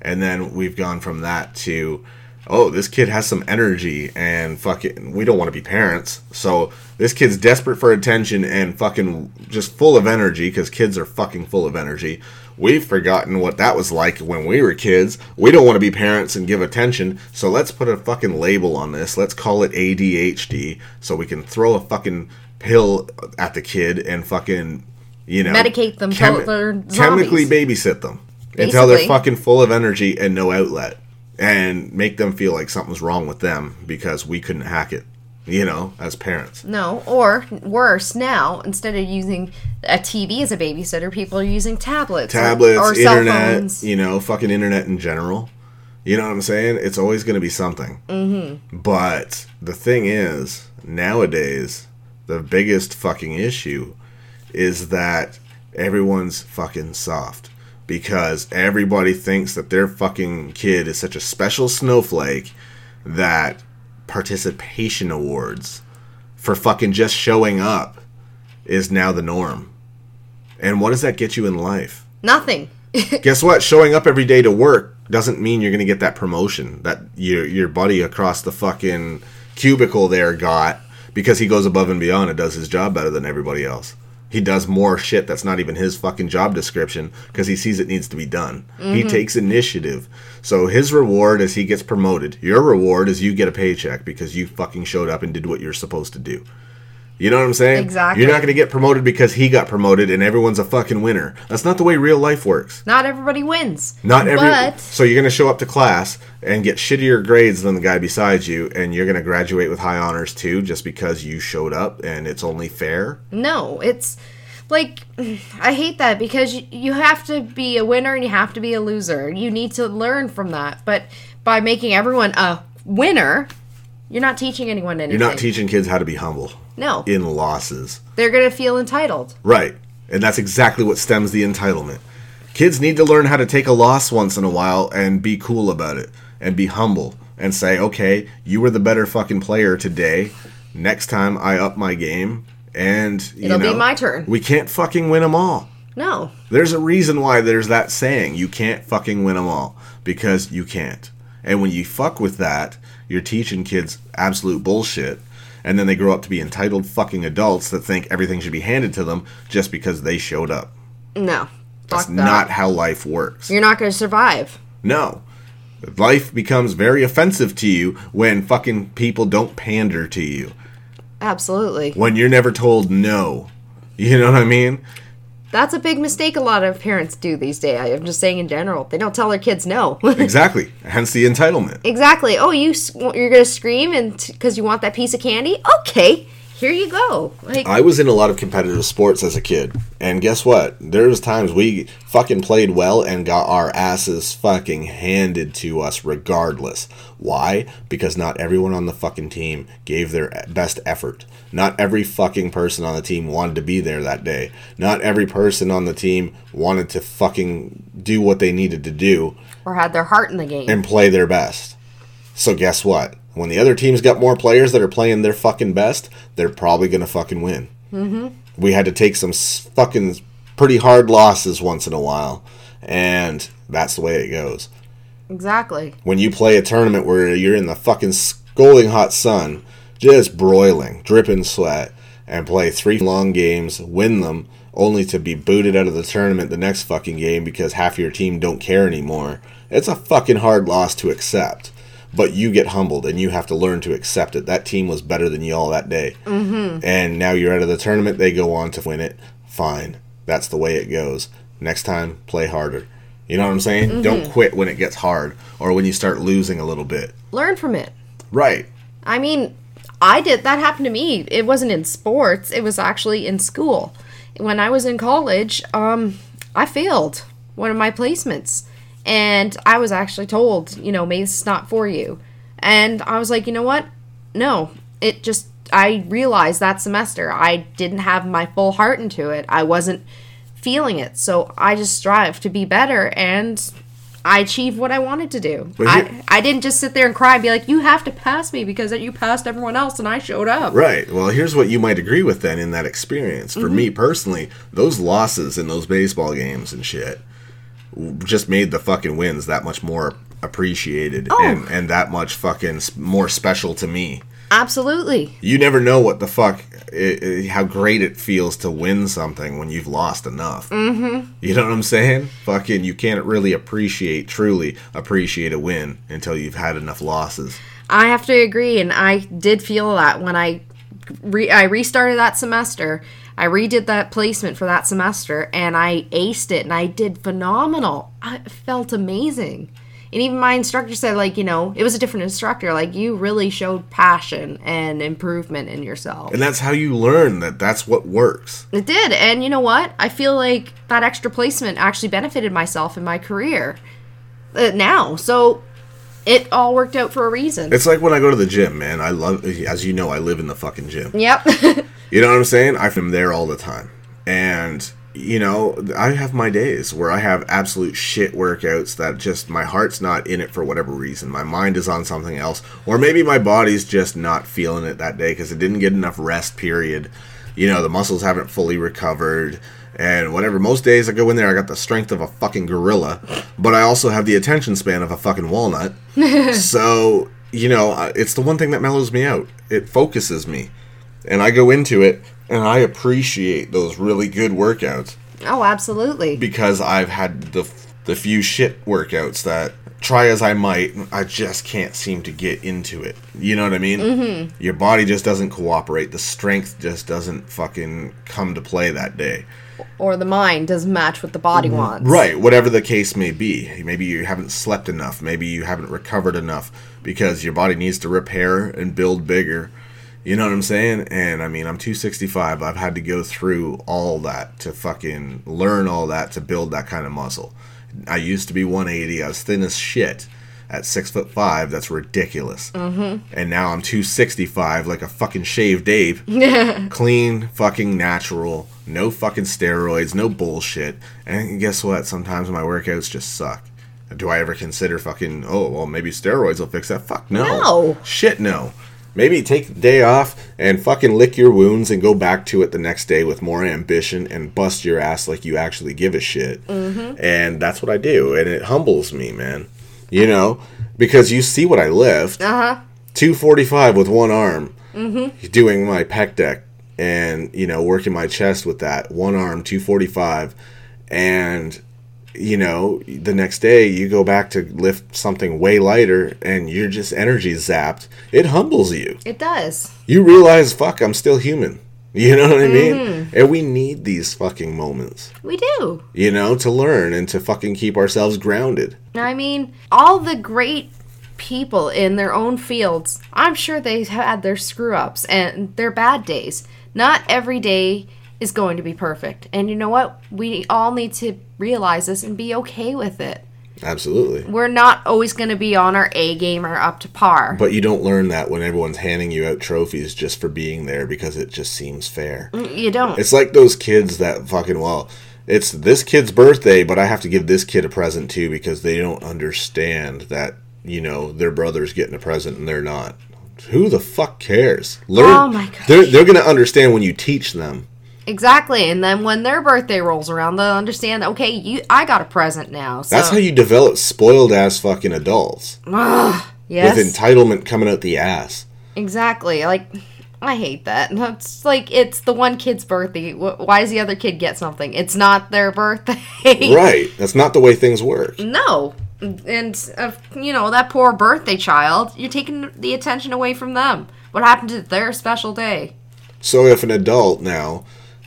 And then we've gone from that to oh, this kid has some energy and fucking we don't want to be parents. So this kid's desperate for attention and fucking just full of energy cuz kids are fucking full of energy. We've forgotten what that was like when we were kids. We don't want to be parents and give attention, so let's put a fucking label on this. Let's call it ADHD so we can throw a fucking pill at the kid and fucking, you know,
Medicate them till
chemically babysit them until they're fucking full of energy and no outlet and make them feel like something's wrong with them because we couldn't hack it, you know, as parents.
No, or worse, now, instead of using a TV as a babysitter, people are using tablets.
tablets,
or, cell
internet,
phones.
you know, fucking internet in general. You know what I'm saying? It's always going to be something. Mm-hmm. But the thing is, nowadays, the biggest fucking issue is that everyone's fucking soft because everybody thinks that their fucking kid is such a special snowflake that participation awards for fucking just showing up is now the norm. And what does that get you in life?
Nothing.
Guess what? Showing up every day to work doesn't mean you're going to get that promotion that your your buddy across the fucking cubicle there got because he goes above and beyond and does his job better than everybody else. He does more shit that's not even his fucking job description because he sees it needs to be done. He mm-hmm. takes initiative. So his reward is he gets promoted. Your reward is you get a paycheck because you fucking showed up and did what you're supposed to do. You know what I'm saying?
Exactly.
You're not going to get promoted because he got promoted and everyone's a fucking winner. That's not the way real life works.
Not everybody wins.
Not every.
But
so you're going to show up to class and get shittier grades than the guy beside you, and you're going to graduate with high honors too, just because you showed up, and it's only fair.
no, it's like I hate that because you, you have to be a winner and you have to be a loser. You need to learn from that. But by making everyone a winner, you're not teaching anyone anything.
You're not teaching kids how to be humble
No,
in losses,
they're gonna feel entitled.
right? And that's exactly what stems the entitlement. Kids need to learn how to take a loss once in a while and be cool about it and be humble and say, okay, you were the better fucking player today. Next time I up my game and you
It'll be my turn.
We can't fucking win them all.
No,
There's a reason why there's that saying, you can't fucking win them all, because you can't. And when you fuck with that, you're teaching kids absolute bullshit, and then they grow up to be entitled fucking adults that think everything should be handed to them just because they showed up.
no,
That's
that.
not how life works.
You're not gonna survive.
No. Life becomes very offensive to you when fucking people don't pander to you.
Absolutely.
When you're never told no. You know what I mean?
That's a big mistake a lot of parents do these days. I'm just saying in general. They don't tell their kids no.
Exactly. Hence the entitlement.
exactly. Oh, you you're going to scream and because you want that piece of candy? Okay. Here you go. Like
I was in a lot of competitive sports as a kid, and guess what? There was times we fucking played well and got our asses fucking handed to us regardless. Why? Because not everyone on the fucking team gave their best effort. Not every fucking person on the team wanted to be there that day. Not every person on the team wanted to fucking do what they needed to do
or had their heart in the game.
and play their best. So guess what? When the other team's got more players that are playing their fucking best, they're probably gonna fucking win. Mm-hmm. We had to take some fucking pretty hard losses once in a while, and that's the way it goes.
exactly.
When you play a tournament where you're in the fucking scalding hot sun, just broiling, dripping sweat, and play three long games, win them, only to be booted out of the tournament the next fucking game because half your team don't care anymore. It's a fucking hard loss to accept. But you get humbled and you have to learn to accept it. That team was better than y'all that day. Mm-hmm. And now you're out of the tournament, they go on to win it. Fine. That's the way it goes. Next time, play harder. You know what I'm saying? Don't quit when it gets hard or when you start losing a little bit.
Learn from it.
Right.
I mean, I did that happened to me. It wasn't in sports, it was actually in school. When I was in college, um I failed one of my placements. And I was actually told, you know, maybe this is not for you. And I was like, you know what? No. It just I realized that semester I didn't have my full heart into it. I wasn't feeling it. So I just strive to be better and I achieved what I wanted to do.
But
I,
here-
I didn't just sit there and cry and be like, you have to pass me because you passed everyone else and I showed up.
Right. Well, here's what you might agree with then in that experience. For mm-hmm. me personally, those losses in those baseball games and shit just made the fucking wins that much more appreciated
Oh.
and, and that much fucking more special to me.
Absolutely.
You never know what the fuck, i i how great it feels to win something when you've lost enough. Mm-hmm. You know what I'm saying? Fucking, you can't really appreciate, truly appreciate a win until you've had enough losses.
I have to agree, and I did feel that when I re- I restarted that semester. I redid that placement for that semester, and I aced it, and I did phenomenal. I felt amazing, and even my instructor said, like, you know, it was a different instructor. Like, you really showed passion and improvement in yourself.
And that's how you learn that that's what works.
It did, and you know what? I feel like that extra placement actually benefited myself in my career uh, now. So it all worked out for a reason.
It's like when I go to the gym, man. I love, as you know, I live in the fucking gym.
Yep.
You know what I'm saying? I'm there all the time. And, you know, I have my days where I have absolute shit workouts that just my heart's not in it for whatever reason. My mind is on something else. Or maybe my body's just not feeling it that day because it didn't get enough rest, period. You know, the muscles haven't fully recovered. And whatever. Most days I go in there, I got the strength of a fucking gorilla, but I also have the attention span of a fucking walnut. so, you know, it's the one thing that mellows me out. It focuses me and I go into it and I appreciate those really good workouts
oh, absolutely.
because I've had the the few shit workouts that try as I might, I just can't seem to get into it. You know what I mean? Mm-hmm. Your body just doesn't cooperate. The strength just doesn't fucking come to play that day.
Or the mind doesn't match what the body wants.
Mm-hmm. Right, whatever the case may be. Maybe you haven't slept enough. Maybe you haven't recovered enough because your body needs to repair and build bigger. You know what I'm saying? And I mean, I'm 265. I've had to go through all that to fucking learn all that to build that kind of muscle. I used to be 180. I was thin as shit at six foot five. That's ridiculous. Mm-hmm. And now I'm 265, like a fucking shaved ape clean, fucking natural, no fucking steroids, no bullshit. And guess what? Sometimes my workouts just suck. Do I ever consider fucking, oh, well, maybe steroids will fix that? Fuck no.
No.
Shit, no. Maybe take the day off and fucking lick your wounds and go back to it the next day with more ambition and bust your ass like you actually give a shit. Mm-hmm. And that's what I do. And it humbles me, man. You know? Because you see what I lift.
Uh huh.
245 with one arm mm-hmm. doing my pec deck and you know working my chest with that one arm 245 and you know the next day you go back to lift something way lighter and you're just energy zapped. It humbles you.
It does.
you realize fuck i'm still human. You know what i mean? Mm-hmm. And we need these fucking moments.
We do.
you know to learn and to fucking keep ourselves grounded.
I mean, all the great people in their own fields, I'm sure they had their screw ups and their bad days. Not every day is going to be perfect. And you know what? We all need to realize this and be okay with it.
Absolutely.
We're not always going to be on our A game or up to par.
But you don't learn that when everyone's handing you out trophies just for being there because it just seems fair.
Mm, you don't.
It's like those kids that fucking well, it's this kid's birthday, but I have to give this kid a present too because they don't understand that you know their brother's getting a present and they're not. Who the fuck cares? Learn.
Oh my gosh.
They're they're gonna understand when you teach them.
Exactly. And then when their birthday rolls around, they'll understand okay, you I got a present now. So
That's how you develop spoiled ass fucking adults
yes.
with entitlement coming out the ass.
Exactly. Like I hate that. It's like it's the one kid's birthday. Why does the other kid get something? It's not their birthday.
Right. That's not the way things work.
No. And uh, you know that poor birthday child. You're taking the attention away from them. What happened to their special day?
So if an adult now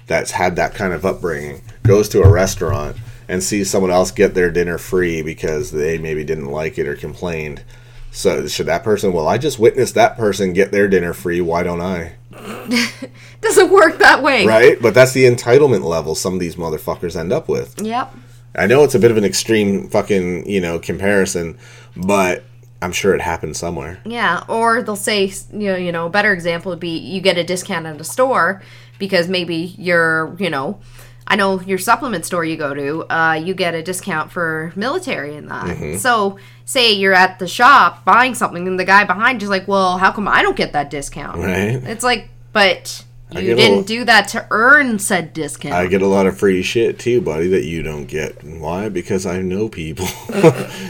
that's had that kind of upbringing goes to a restaurant and sees someone else get their dinner free because they maybe didn't like it or complained, so should that person? Well, I just witnessed that person get their dinner free. Why don't I?
Doesn't work that way.
Right? But that's the entitlement level some of these motherfuckers end up with.
Yep.
I know it's a bit of an extreme fucking you know comparison, but I'm sure it happened somewhere.
Yeah, or they'll say, you know, you know, a better example would be you get a discount at a store because maybe you're, you know, I know your supplement store you go to, uh, you get a discount for military in that. So, say you're at the shop buying something, and the guy behind you's like, "Well, how come I don't get that discount?"
Right.
It's like, but you didn't
little-
do that to earn said discount.
I get a lot of free shit too, buddy, that you don't get. Why? Because I know people,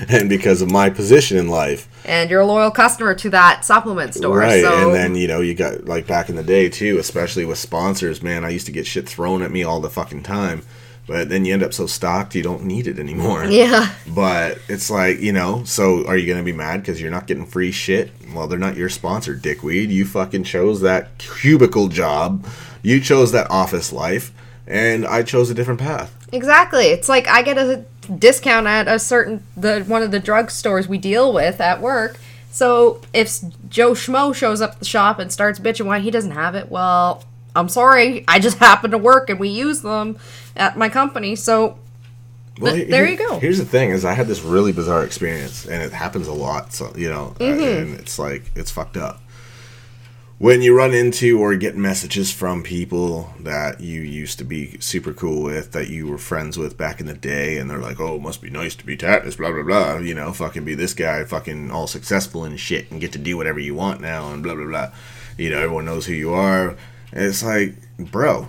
and because of my position in life.
and you're a loyal customer to that supplement store.
Right,
So
and then you know you got like back in the day too, especially with sponsors. Man, I used to get shit thrown at me all the fucking time, but then you end up so stocked you don't need it anymore.
yeah,
But it's like you know, so are you gonna be mad because you're not getting free shit? Well, they're not your sponsor, dickweed. You fucking chose that cubicle job, you chose that office life, and I chose a different path.
Exactly. It's like I get a discount at a certain the one of the drug stores we deal with at work. So if Joe Schmo shows up at the shop and starts bitching why he doesn't have it, well, I'm sorry. I just happen to work and we use them at my company. So
Well,
there you go.
Here's the thing: is I had this really bizarre experience, and it happens a lot. So you know, uh,
Mm-hmm.
and it's like it's fucked up. When you run into or get messages from people that you used to be super cool with, that you were friends with back in the day, and they're like, "Oh, it must be nice to be Tatnus," blah blah blah. You know, fucking be this guy, fucking all successful and shit, and get to do whatever you want now, and blah blah blah. You know, everyone knows who you are. And it's like, bro,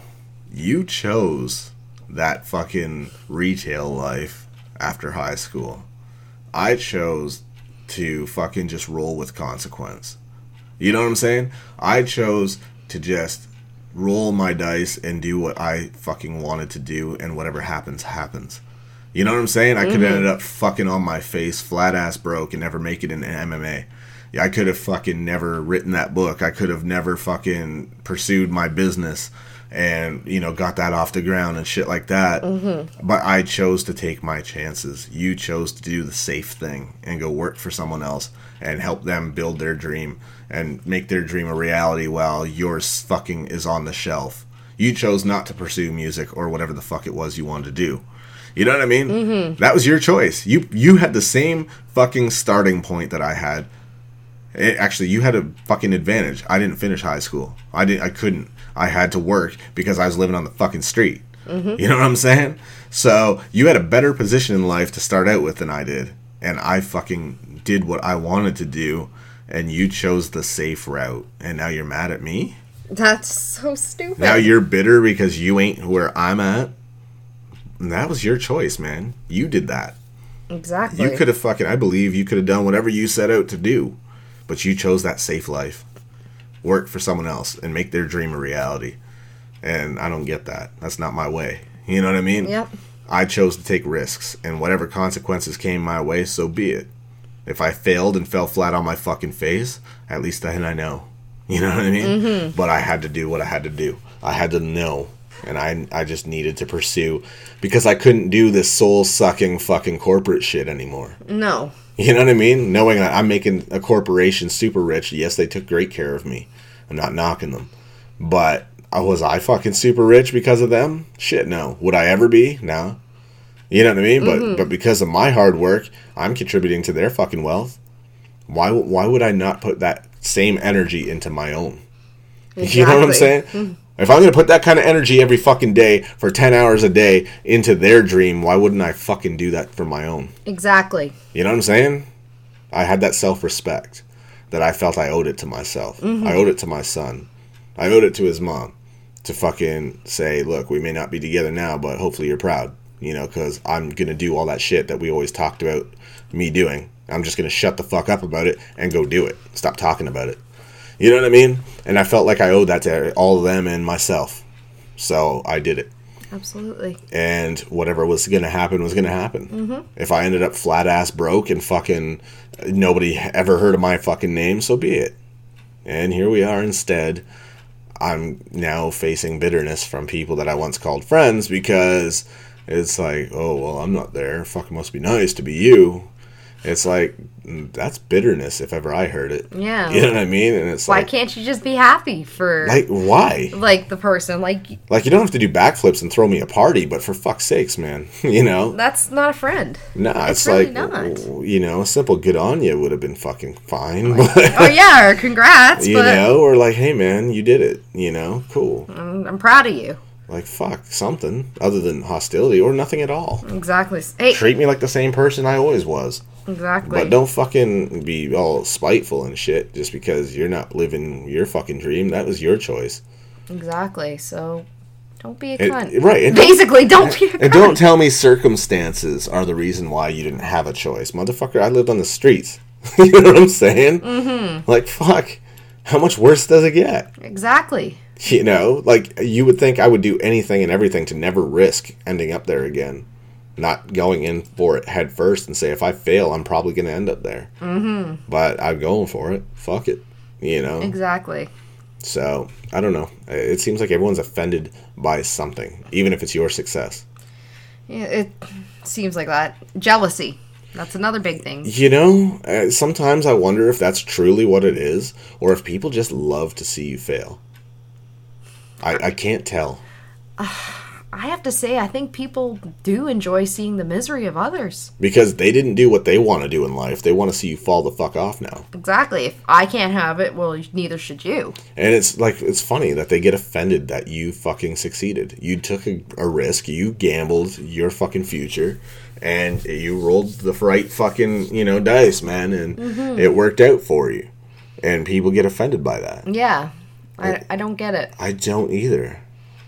you chose that fucking retail life after high school. I chose to fucking just roll with consequence. You know what I'm saying? I chose to just roll my dice and do what I fucking wanted to do, and whatever happens, happens. You know what I'm saying? I could have mm-hmm. ended up fucking on my face, flat ass broke, and never make it in MMA. I could have fucking never written that book. I could have never fucking pursued my business and, you know, got that off the ground and shit like that. But I chose to take my chances. You chose to do the safe thing and go work for someone else and help them build their dream and make their dream a reality while yours fucking is on the shelf. You chose not to pursue music or whatever the fuck it was you wanted to do. You know what I mean? Mm-hmm. That was your choice. You you had the same fucking starting point that I had. It, actually, you had a fucking advantage. I didn't finish high school. I didn't. I couldn't. I had to work because I was living on the fucking street. Mm-hmm. You know what I'm saying? So you had a better position in life to start out with than I did, and I fucking did what I wanted to do, and you chose the safe route, and now you're mad at me.
that's so stupid.
Now you're bitter because you ain't where I'm at. And that was your choice, man. You did that.
exactly.
You could have fucking, I believe you could have done whatever you set out to do, but you chose that safe life. Work for someone else and make their dream a reality. And I don't get that. That's not my way. You know what I mean?
Yep.
I chose to take risks, and whatever consequences came my way, so be it. If I failed and fell flat on my fucking face, at least then I know. You know what I mean? Mm-hmm. But I had to do what I had to do. I had to know and I I just needed to pursue because I couldn't do this soul sucking fucking corporate shit anymore.
No.
You know what I mean? Knowing that I'm making a corporation super rich. Yes, they took great care of me. I'm not knocking them, but was I fucking super rich because of them? Shit, no. Would I ever be? No. You know what I mean? But mm-hmm. but because of my hard work, I'm contributing to their fucking wealth. Why why would I not put that same energy into my own? You know what I'm saying?
Exactly.
If I'm to put that kind of energy every fucking day for 10 hours a day into their dream, why wouldn't I fucking do that for my own?
Exactly.
You know what I'm saying? I had that self respect that I felt I owed it to myself. Mm-hmm. I owed it to my son. I owed it to his mom to fucking say, look, we may not be together now, but hopefully you're proud. You know, because I'm going to do all that shit that we always talked about me doing. I'm just going to shut the fuck up about it and go do it. Stop talking about it. You know what I mean? And I felt like I owed that to all of them and myself. So I did it
Absolutely.
and whatever was going to happen was going to happen. Mm-hmm. If I ended up flat ass broke and fucking nobody ever heard of my fucking name, so be it. And here we are instead. I'm now facing bitterness from people that I once called friends because it's like, oh, well, I'm not there. Fucking must be nice to be you. It's like, that's bitterness if ever I heard it.
Yeah.
You know what I mean? And it's like
Why
like,
can't you just be happy for
like, why?
like the person? Like
Like you don't have to do backflips and throw me a party, but for fuck's sakes, man, you know.
that's not a friend.
Nah, it's,
It's really
like
not.
you know, a simple "good on you" would have been fucking fine, but
Oh yeah, or congrats,
you know, or like, "Hey, man, you did it," you know, cool.
I'm, I'm proud of you.
Like, fuck, something other than hostility or nothing at all.
Exactly. Hey,
Treat me like the same person I always was,
exactly.
but don't fucking be all spiteful and shit just because you're not living your fucking dream. That was your choice,
Exactly. So don't be a
It-
cunt.
right? And don't,
Basically, don't be a cunt.
and don't tell me circumstances are the reason why you didn't have a choice, motherfucker. I lived on the streets. you know what I'm saying? Mm-hmm. Like, fuck. How much worse does it get?
Exactly.
You know, like you would think I would do anything and everything to never risk ending up there again. Not going in for it head first and say if I fail, I'm probably going to end up there. Mm-hmm. But I'm going for it. Fuck it. You know.
Exactly.
So I don't know. It seems like everyone's offended by something, even if it's your success.
Yeah, it seems like that. Jealousy. That's another big thing.
You know, uh, sometimes I wonder if that's truly what it is, or if people just love to see you fail. I, I can't tell.
I have to say, I think people do enjoy seeing the misery of others.
Because they didn't do what they want to do in life. They want to see you fall the fuck off now.
Exactly. If I can't have it, well, neither should you.
And it's like, it's funny that they get offended that you fucking succeeded. You took a, a risk, you gambled your fucking future, and you rolled the right fucking, you know, dice, man, and mm-hmm. it worked out for you. And people get offended by that.
Yeah. I, I don't get it.
I don't either.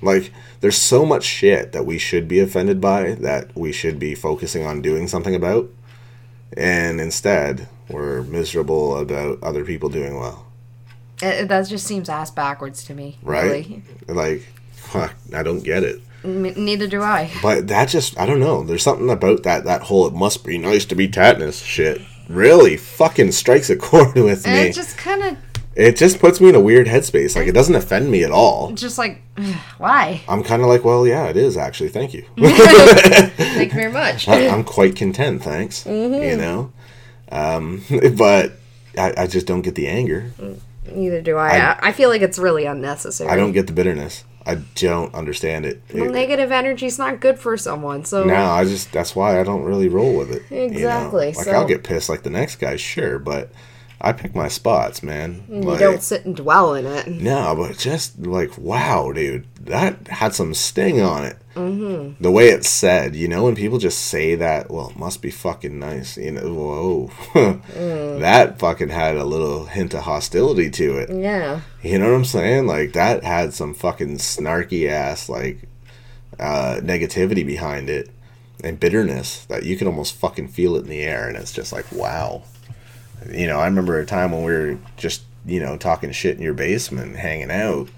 Like, there's so much shit that we should be offended by that we should be focusing on doing something about. And instead, we're miserable about other people doing well.
It- that just seems ass backwards to me.
Right?
Really.
Like, fuck, I don't get it.
M- neither do I.
But that just, I don't know. There's something about that, that whole it must be nice to be Tatnus shit really fucking strikes a chord with
And
me.
it just kind of,
it just puts me in a weird headspace. Like, it doesn't offend me at all.
just like, why?
I'm kind of like, well, yeah, it is actually. Thank you.
Thank you very much.
I, I'm quite content, thanks. You know, um, but I, I just don't get the anger.
Neither do I. I. I feel like it's really unnecessary.
I don't get the bitterness. I don't understand it.
Well,
It-
negative energy is not good for someone. So
no, I just that's why I don't really roll with it. you know?
Exactly,
Like
so-
I'll get pissed like the next guy, sure, but I pick my spots, man.
you
Like,
don't sit and dwell in it.
No, but just like wow, dude, that had some sting on it. Mm-hmm. The way it's said, you know, when people just say that, well, it must be fucking nice, you know. Whoa, that fucking had a little hint of hostility to it.
Yeah.
You know what I'm saying? Like that had some fucking snarky ass like uh, negativity behind it and bitterness that you can almost fucking feel it in the air, and it's just like wow. You know, I remember a time when we were just you know talking shit in your basement, hanging out,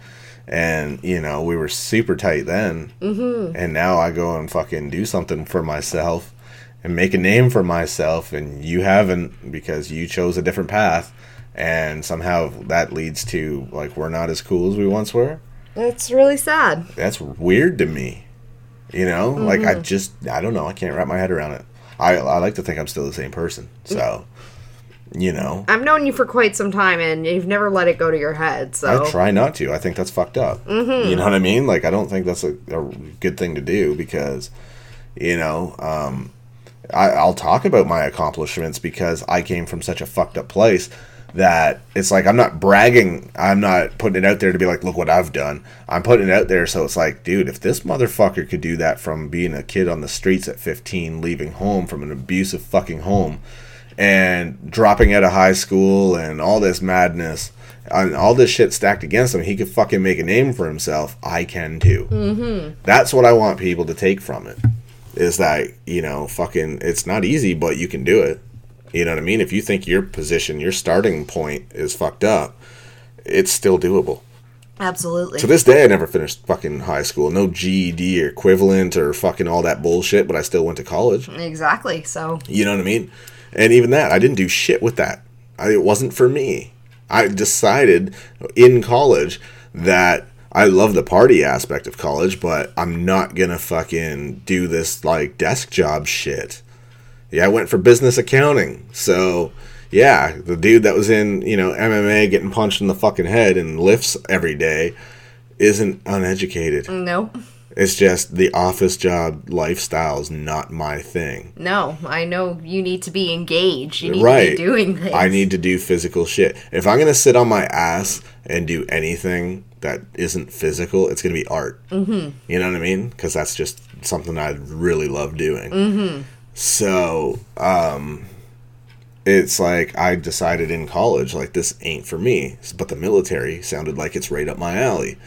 and you know we were super tight then, mm-hmm. and now I go and fucking do something for myself and make a name for myself, and you haven't because you chose a different path, and somehow that leads to like we're not as cool as we once were.
That's really sad.
That's weird to me. You know, like I just I don't know. I can't wrap my head around it. I I like to think I'm still the same person. So, you know,
I've known you for quite some time, and you've never let it go to your head. So
I try not to. I think that's fucked up. Mm-hmm. You know what I mean? Like I don't think that's a, a good thing to do because, you know, um, I, I'll talk about my accomplishments because I came from such a fucked up place that it's like I'm not bragging. I'm not putting it out there to be like, look what I've done. I'm putting it out there so it's like, dude, if this motherfucker could do that from being a kid on the streets at 15, leaving home from an abusive fucking home, and dropping out of high school and all this madness. And all this shit stacked against him, he could fucking make a name for himself. I can too. Mm-hmm. That's what I want people to take from it. Is that you know, fucking, it's not easy, but you can do it. You know what I mean? If you think your position, your starting point is fucked up, it's still doable.
absolutely.
To this day, I never finished fucking high school. No GED or equivalent or fucking all that bullshit, but I still went to college.
exactly. So
You know what I mean? And even that, I didn't do shit with that. I, it wasn't for me. I decided in college that I love the party aspect of college, but I'm not gonna fucking do this like desk job shit. Yeah, I went for business accounting. So, yeah, the dude that was in, you know, MMA getting punched in the fucking head and lifts every day isn't uneducated.
nope.
It's just the office job lifestyle is not my thing.
No, I know you need to be engaged. You need
right.
to be doing things.
I need to do physical shit. If I'm gonna sit on my ass and do anything that isn't physical, it's gonna be art. Mm-hmm. You know what I mean? Because that's just something I really love doing. Mm-hmm. So, um, it's like I decided in college, like this ain't for me. But the military sounded like it's right up my alley.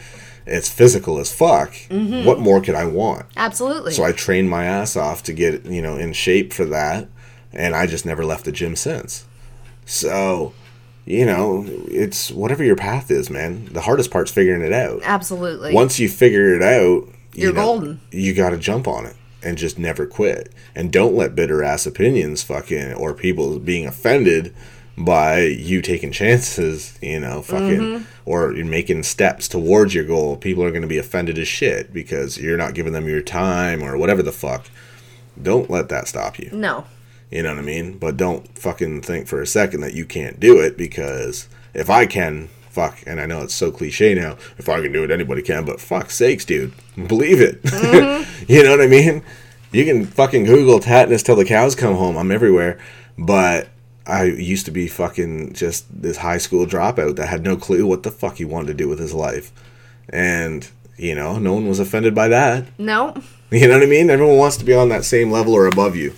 It's physical as fuck. Mm-hmm. What more could I want?
Absolutely.
So I trained my ass off to get, you know, in shape for that. And I just never left the gym since. So, you know, it's whatever your path is, man. The hardest part's figuring it out.
Absolutely.
Once you figure it out, you
You're
know,
golden.
You got to jump on it and just never quit. And don't let bitter ass opinions fucking or people being offended by you taking chances, you know, fucking
Mm-hmm.
or you're making steps towards your goal. People are going to be offended as shit because you're not giving them your time or whatever the fuck. Don't let that stop you.
no.
You know what I mean? But don't fucking think for a second that you can't do it because if I can, fuck, and I know it's so cliche now, if I can do it, anybody can, but fuck sakes, dude. Believe it. you know what I mean? You can fucking Google Tatnus till the cows come home. I'm everywhere. But I used to be fucking just this high school dropout that had no clue what the fuck he wanted to do with his life. And, you know, no one was offended by that.
No.
You know what I mean? Everyone wants to be on that same level or above you.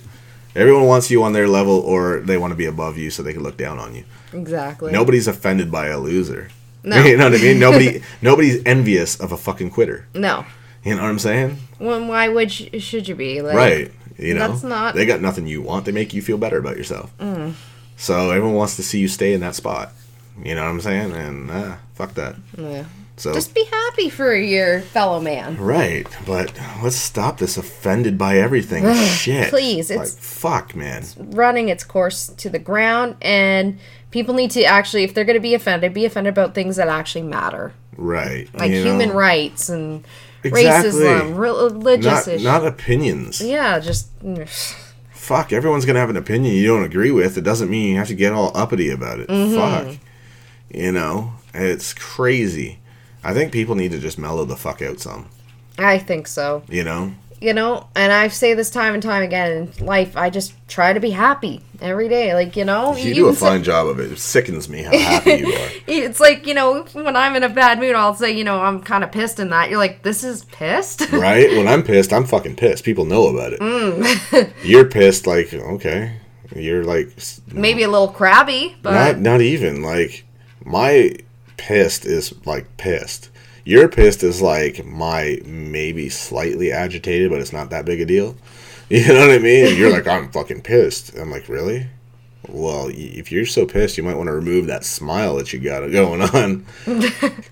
Everyone wants you on their level or they want to be above you so they can look down on you.
Exactly.
Nobody's offended by a loser.
No.
You know what I mean? Nobody nobody's envious of a fucking quitter.
No.
You know what I'm saying?
When, why would you, should you be? Like,
right. You know?
that's not-
They got nothing you want. They make you feel better about yourself.
Mm.
So everyone wants to see you stay in that spot. You know what I'm saying? And ah, fuck that.
Yeah.
So
Just be happy for your fellow man.
Right, but let's stop this offended by everything shit.
please,
like
it's-
fuck, man.
running its course to the ground and people need to actually if they're going to be offended be offended about things that actually matter
Right,
like
you
human
know?
rights and
Exactly.
racism religious
not
issues
not opinions.
yeah just
Fuck, everyone's gonna have an opinion you don't agree with. It doesn't mean you have to get all uppity about it.
Mm-hmm.
Fuck, you know, it's crazy. I think people need to just mellow the fuck out some.
i think so
You know,
you know and i say this time and time again in life i just try to be happy every day like you know
you do a
can say-
fine job of it. It sickens me how happy you are.
it's like you know when i'm in a bad mood i'll say you know i'm kind of pissed in that you're like this is pissed
right? When I'm pissed, I'm fucking pissed. People know about it.
Mm.
You're pissed, like okay. You're like
maybe a little crabby but
not not even like my pissed is like pissed. Your pissed is like my maybe slightly agitated, but it's not that big a deal. You know what I mean? And you're like, I'm fucking pissed. I'm like, really? Well, if you're so pissed, you might want to remove that smile that you got going on.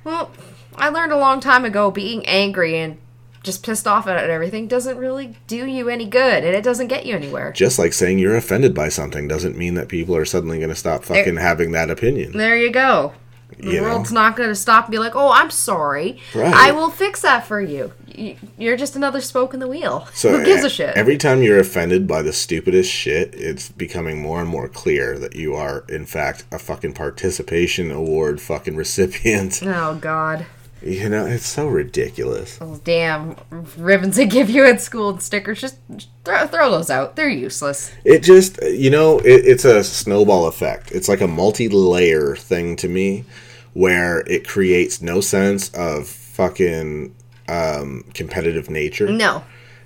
Well, I learned a long time ago being angry and just pissed off at everything doesn't really do you any good and it doesn't get you anywhere.
Just like saying you're offended by something doesn't mean that people are suddenly going to stop fucking having that opinion.
There you go. The
You know?
world's not going to stop and be like, "Oh, I'm sorry.
Right.
I will fix that for you." You're just another spoke in the wheel. Who gives a shit?
Every time you're offended by the stupidest shit, it's becoming more and more clear that you are, in fact, a fucking participation award fucking recipient.
oh God.
You know, it's so ridiculous.
Those damn ribbons they give you at school and stickers, just throw, throw those out. They're useless.
It just, you know, it, it's a snowball effect. It's like a multi layer thing to me where it creates no sense of fucking um, competitive nature.
No.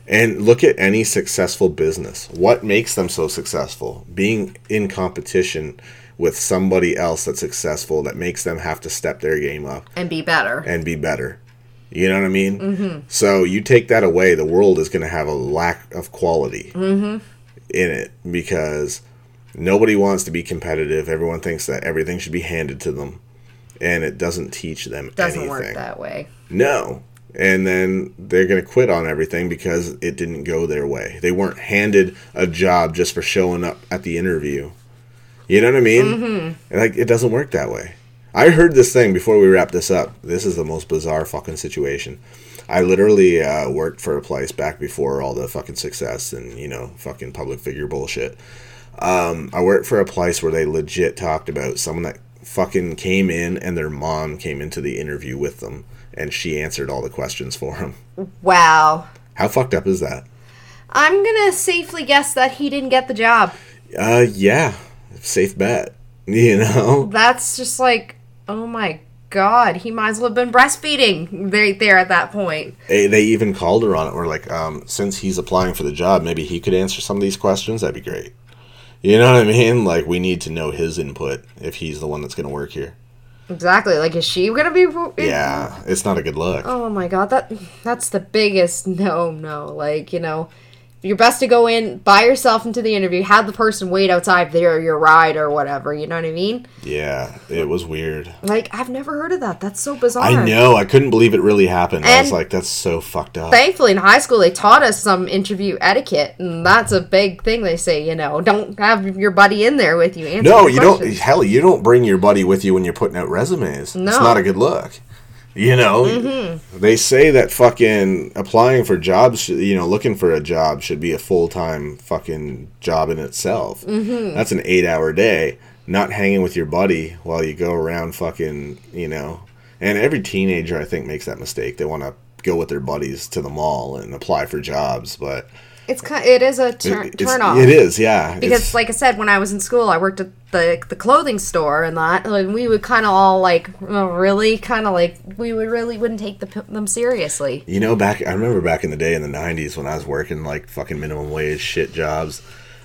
And look at any successful business. What makes them so successful? Being in competition with somebody else that's successful that makes them have to step their game up
And be better.
and be better. You know what I mean? Mm-hmm. So you take that away, the world is going to have a lack of quality in it because nobody wants to be competitive. Everyone thinks that everything should be handed to them, and it doesn't teach them
Doesn't
anything.
work that way.
No. And then they're going to quit on everything because it didn't go their way. They weren't handed a job just for showing up at the interview. You know what I mean? Mm-hmm. Like, it doesn't work that way. I heard this thing before we wrap this up. This is the most bizarre fucking situation. I literally uh, worked for a place back before all the fucking success and, you know, fucking public figure bullshit. Um, I worked for a place where they legit talked about someone that fucking came in and their mom came into the interview with them and she answered all the questions for him.
Wow.
How fucked up is that?
I'm gonna safely guess that he didn't get the job.
Uh, yeah, safe bet. You know,
That's just like, oh my god, he might as well have been breastfeeding right there at that point.
they, they even called her on it. We're like, um, since he's applying for the job, maybe he could answer some of these questions. That'd be great. You know what I mean? Like, we need to know his input if he's the one that's going to work here.
Exactly. Like, is she gonna be?
Yeah, it's not a good look.
Oh my god, that that's the biggest no no. Like, you know, you're best to go in by yourself into the interview, have the person wait outside there your ride or whatever, you know what I mean?
Yeah, it was weird.
Like, I've never heard of that. That's so bizarre.
I know. I couldn't believe it really happened. I was like, that's so fucked up.
Thankfully, in high school, they taught us some interview etiquette, and that's a big thing. They say, you know, don't have your buddy in there with you.
No, you don't. Hell, you don't bring your buddy with you when you're putting out resumes.
No.
It's not a good look. You know,
Mm-hmm.
they say that fucking applying for jobs, you know, looking for a job should be a full time fucking job in itself. Mm-hmm. That's an eight hour day, not hanging with your buddy while you go around fucking, you know. And every teenager, I think, makes that mistake. They want to go with their buddies to the mall and apply for jobs, but
It's kind. It is a turn, off.
It is, yeah.
because
It's-
like i said when i was in school i worked at the the clothing store and that and we would kind of all like oh, really kind of like we would really wouldn't take the, them seriously
You know, back I remember back in the day in the '90s when I was working like fucking minimum wage shit jobs.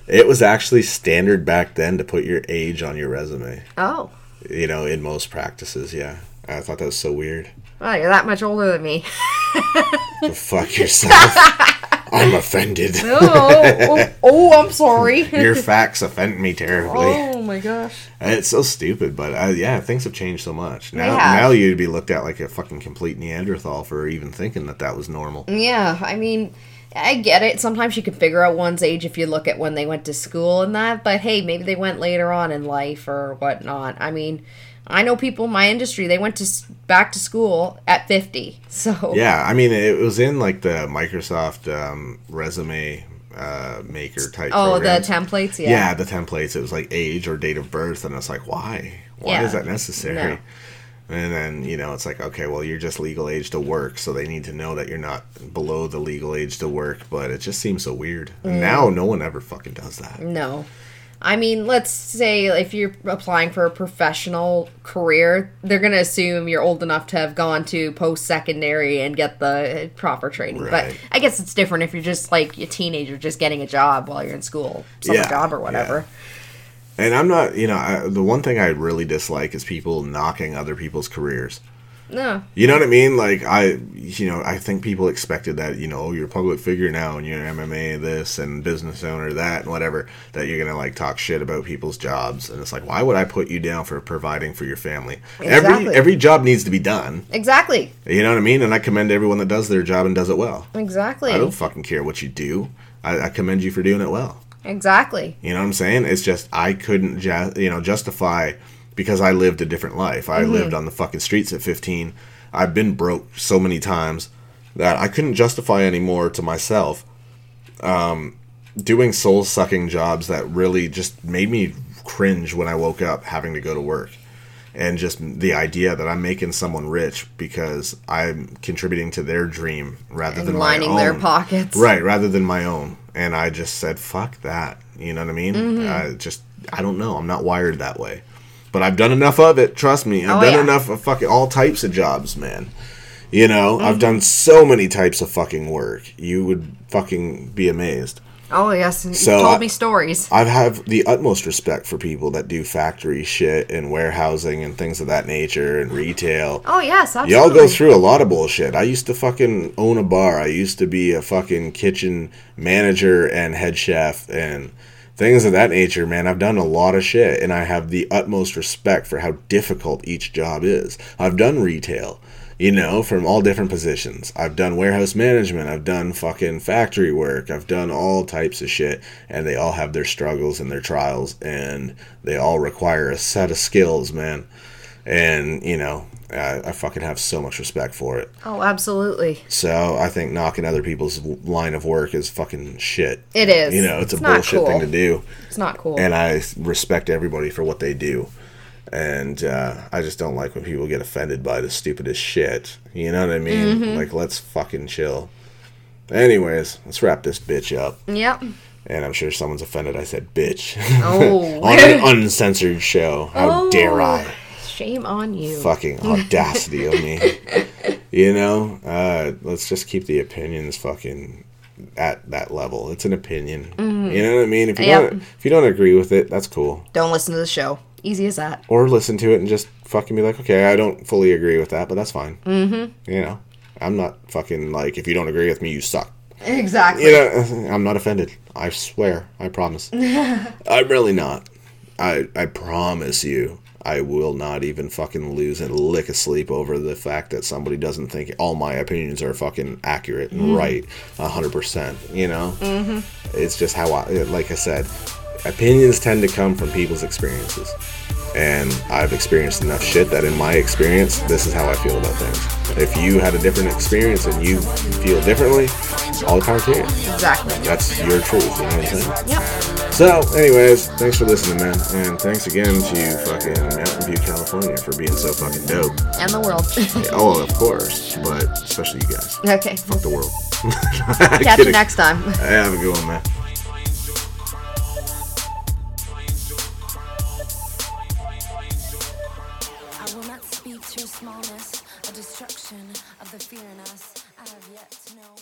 It was actually standard back then to put your age on your resume.
oh
You know, in most practices, yeah. I thought that was so weird.
well you're that much older than me
fuck yourself. I'm offended.
oh, oh, oh i'm sorry
Your facts offend me terribly.
oh my gosh
It's so stupid, but uh, yeah, things have changed so much. Now, now you'd be looked at like a fucking complete Neanderthal for even thinking that that was normal.
yeah i mean I get it. Sometimes you can figure out one's age if you look at when they went to school and that, but hey, maybe they went later on in life or whatnot. I mean, I know people in my industry, they went to back to school at 50. So,
Yeah, I mean, it was in like the Microsoft um, resume uh, maker type.
oh, the templates,
yeah.
yeah.
the templates. It was like age or date of birth, and it's like, why? Why
Yeah.
is that necessary?
No.
And then you know, it's like, okay, well, you're just legal age to work, so they need to know that you're not below the legal age to work. But it just seems so weird.
Mm.
Now, no one ever fucking does that.
No. I mean, let's say if you're applying for a professional career, they're going to assume you're old enough to have gone to post secondary and get the proper training. But I guess it's different if you're just like a teenager just getting a job while you're in school, summer
Yeah,
job or whatever.
And I'm not, you know, I, the one thing I really dislike is people knocking other people's careers.
No.
You know what I mean? Like I, you know, I think people expected that, you know, you're a public figure now and you're an MMA this and business owner that and whatever that you're gonna like talk shit about people's jobs and it's like why would I put you down for providing for your family?
Exactly.
Every every job needs to be done.
Exactly.
You know what I mean? And I commend everyone that does their job and does it well.
Exactly.
I don't fucking care what you do. I, I commend you for doing it well.
Exactly.
You know what I'm saying? It's just I couldn't, ju- you know, justify because I lived a different life. I lived on the fucking streets at 15. I've been broke so many times that I couldn't justify anymore to myself um, doing soul sucking jobs that really just made me cringe when I woke up having to go to work. And just the idea that I'm making someone rich because I'm contributing to their dream rather
And
than
lining their pockets.
Right, rather than my own. And I just said, fuck that. You know what I mean?
Mm-hmm.
I just, I don't know. I'm not wired that way. But I've done enough of it. Trust me. I've
Oh,
done
yeah.
enough of fucking all types of jobs, man. You know,
Mm-hmm.
I've done so many types of fucking work. You would fucking be amazed.
Oh yes, and
So,
you told
I-
me stories.
I have the utmost respect for people that do factory shit and warehousing and things of that nature and retail.
Oh yes, absolutely.
Y'all go through a lot of bullshit. I used to fucking own a bar. I used to be a fucking kitchen manager and head chef and things of that nature, man. I've done a lot of shit and I have the utmost respect for how difficult each job is. I've done retail, you know, from all different positions. I've done warehouse management. I've done fucking factory work. I've done all types of shit and they all have their struggles and their trials and they all require a set of skills, man. And, you know, I, I fucking have so much respect for it.
Oh, absolutely.
So I think knocking other people's line of work is fucking shit.
It is.
You know, it's,
It's
a bullshit thing to do.
It's not cool.
And I respect everybody for what they do. And uh, I just don't like when people get offended by the stupidest shit. You know what I mean?
Mm-hmm.
Like, let's fucking chill. Anyways, let's wrap this bitch up.
yep.
And I'm sure someone's offended I said bitch.
Oh.
on an uncensored show. How
Oh.
dare I?
Shame on you.
fucking audacity of me. You know, uh, let's just keep the opinions fucking at that level. It's an opinion. You know what I mean? If you
Yep.
don't, if you don't agree with it, that's cool.
Don't listen to the show. Easy as that.
Or listen to it and just fucking be like, okay, I don't fully agree with that, but that's fine. Mm-hmm. You know, I'm not fucking like if you don't agree with me, you suck.
Exactly.
You know, I'm not offended. I swear. I promise. I'm really not. I I promise you. I will not even fucking lose a lick of sleep over the fact that somebody doesn't think all my opinions are fucking accurate and right, a hundred percent. You know, mm-hmm. it's just how I, like I said, opinions tend to come from people's experiences, and I've experienced enough shit that in my experience, this is how I feel about things. If you had a different experience and you feel differently, all the power to you.
Exactly.
That's your truth. You know what I'm saying?
Yep.
So, anyways, thanks for listening, man, and thanks again to fucking Mountain View, California, for being so fucking dope.
And the world.
Oh, of course, but especially you guys.
okay.
Fuck the world.
Catch you next time.
Have a good one, man.
I will not speak to smallness, a destruction of the fear in us. I have yet to know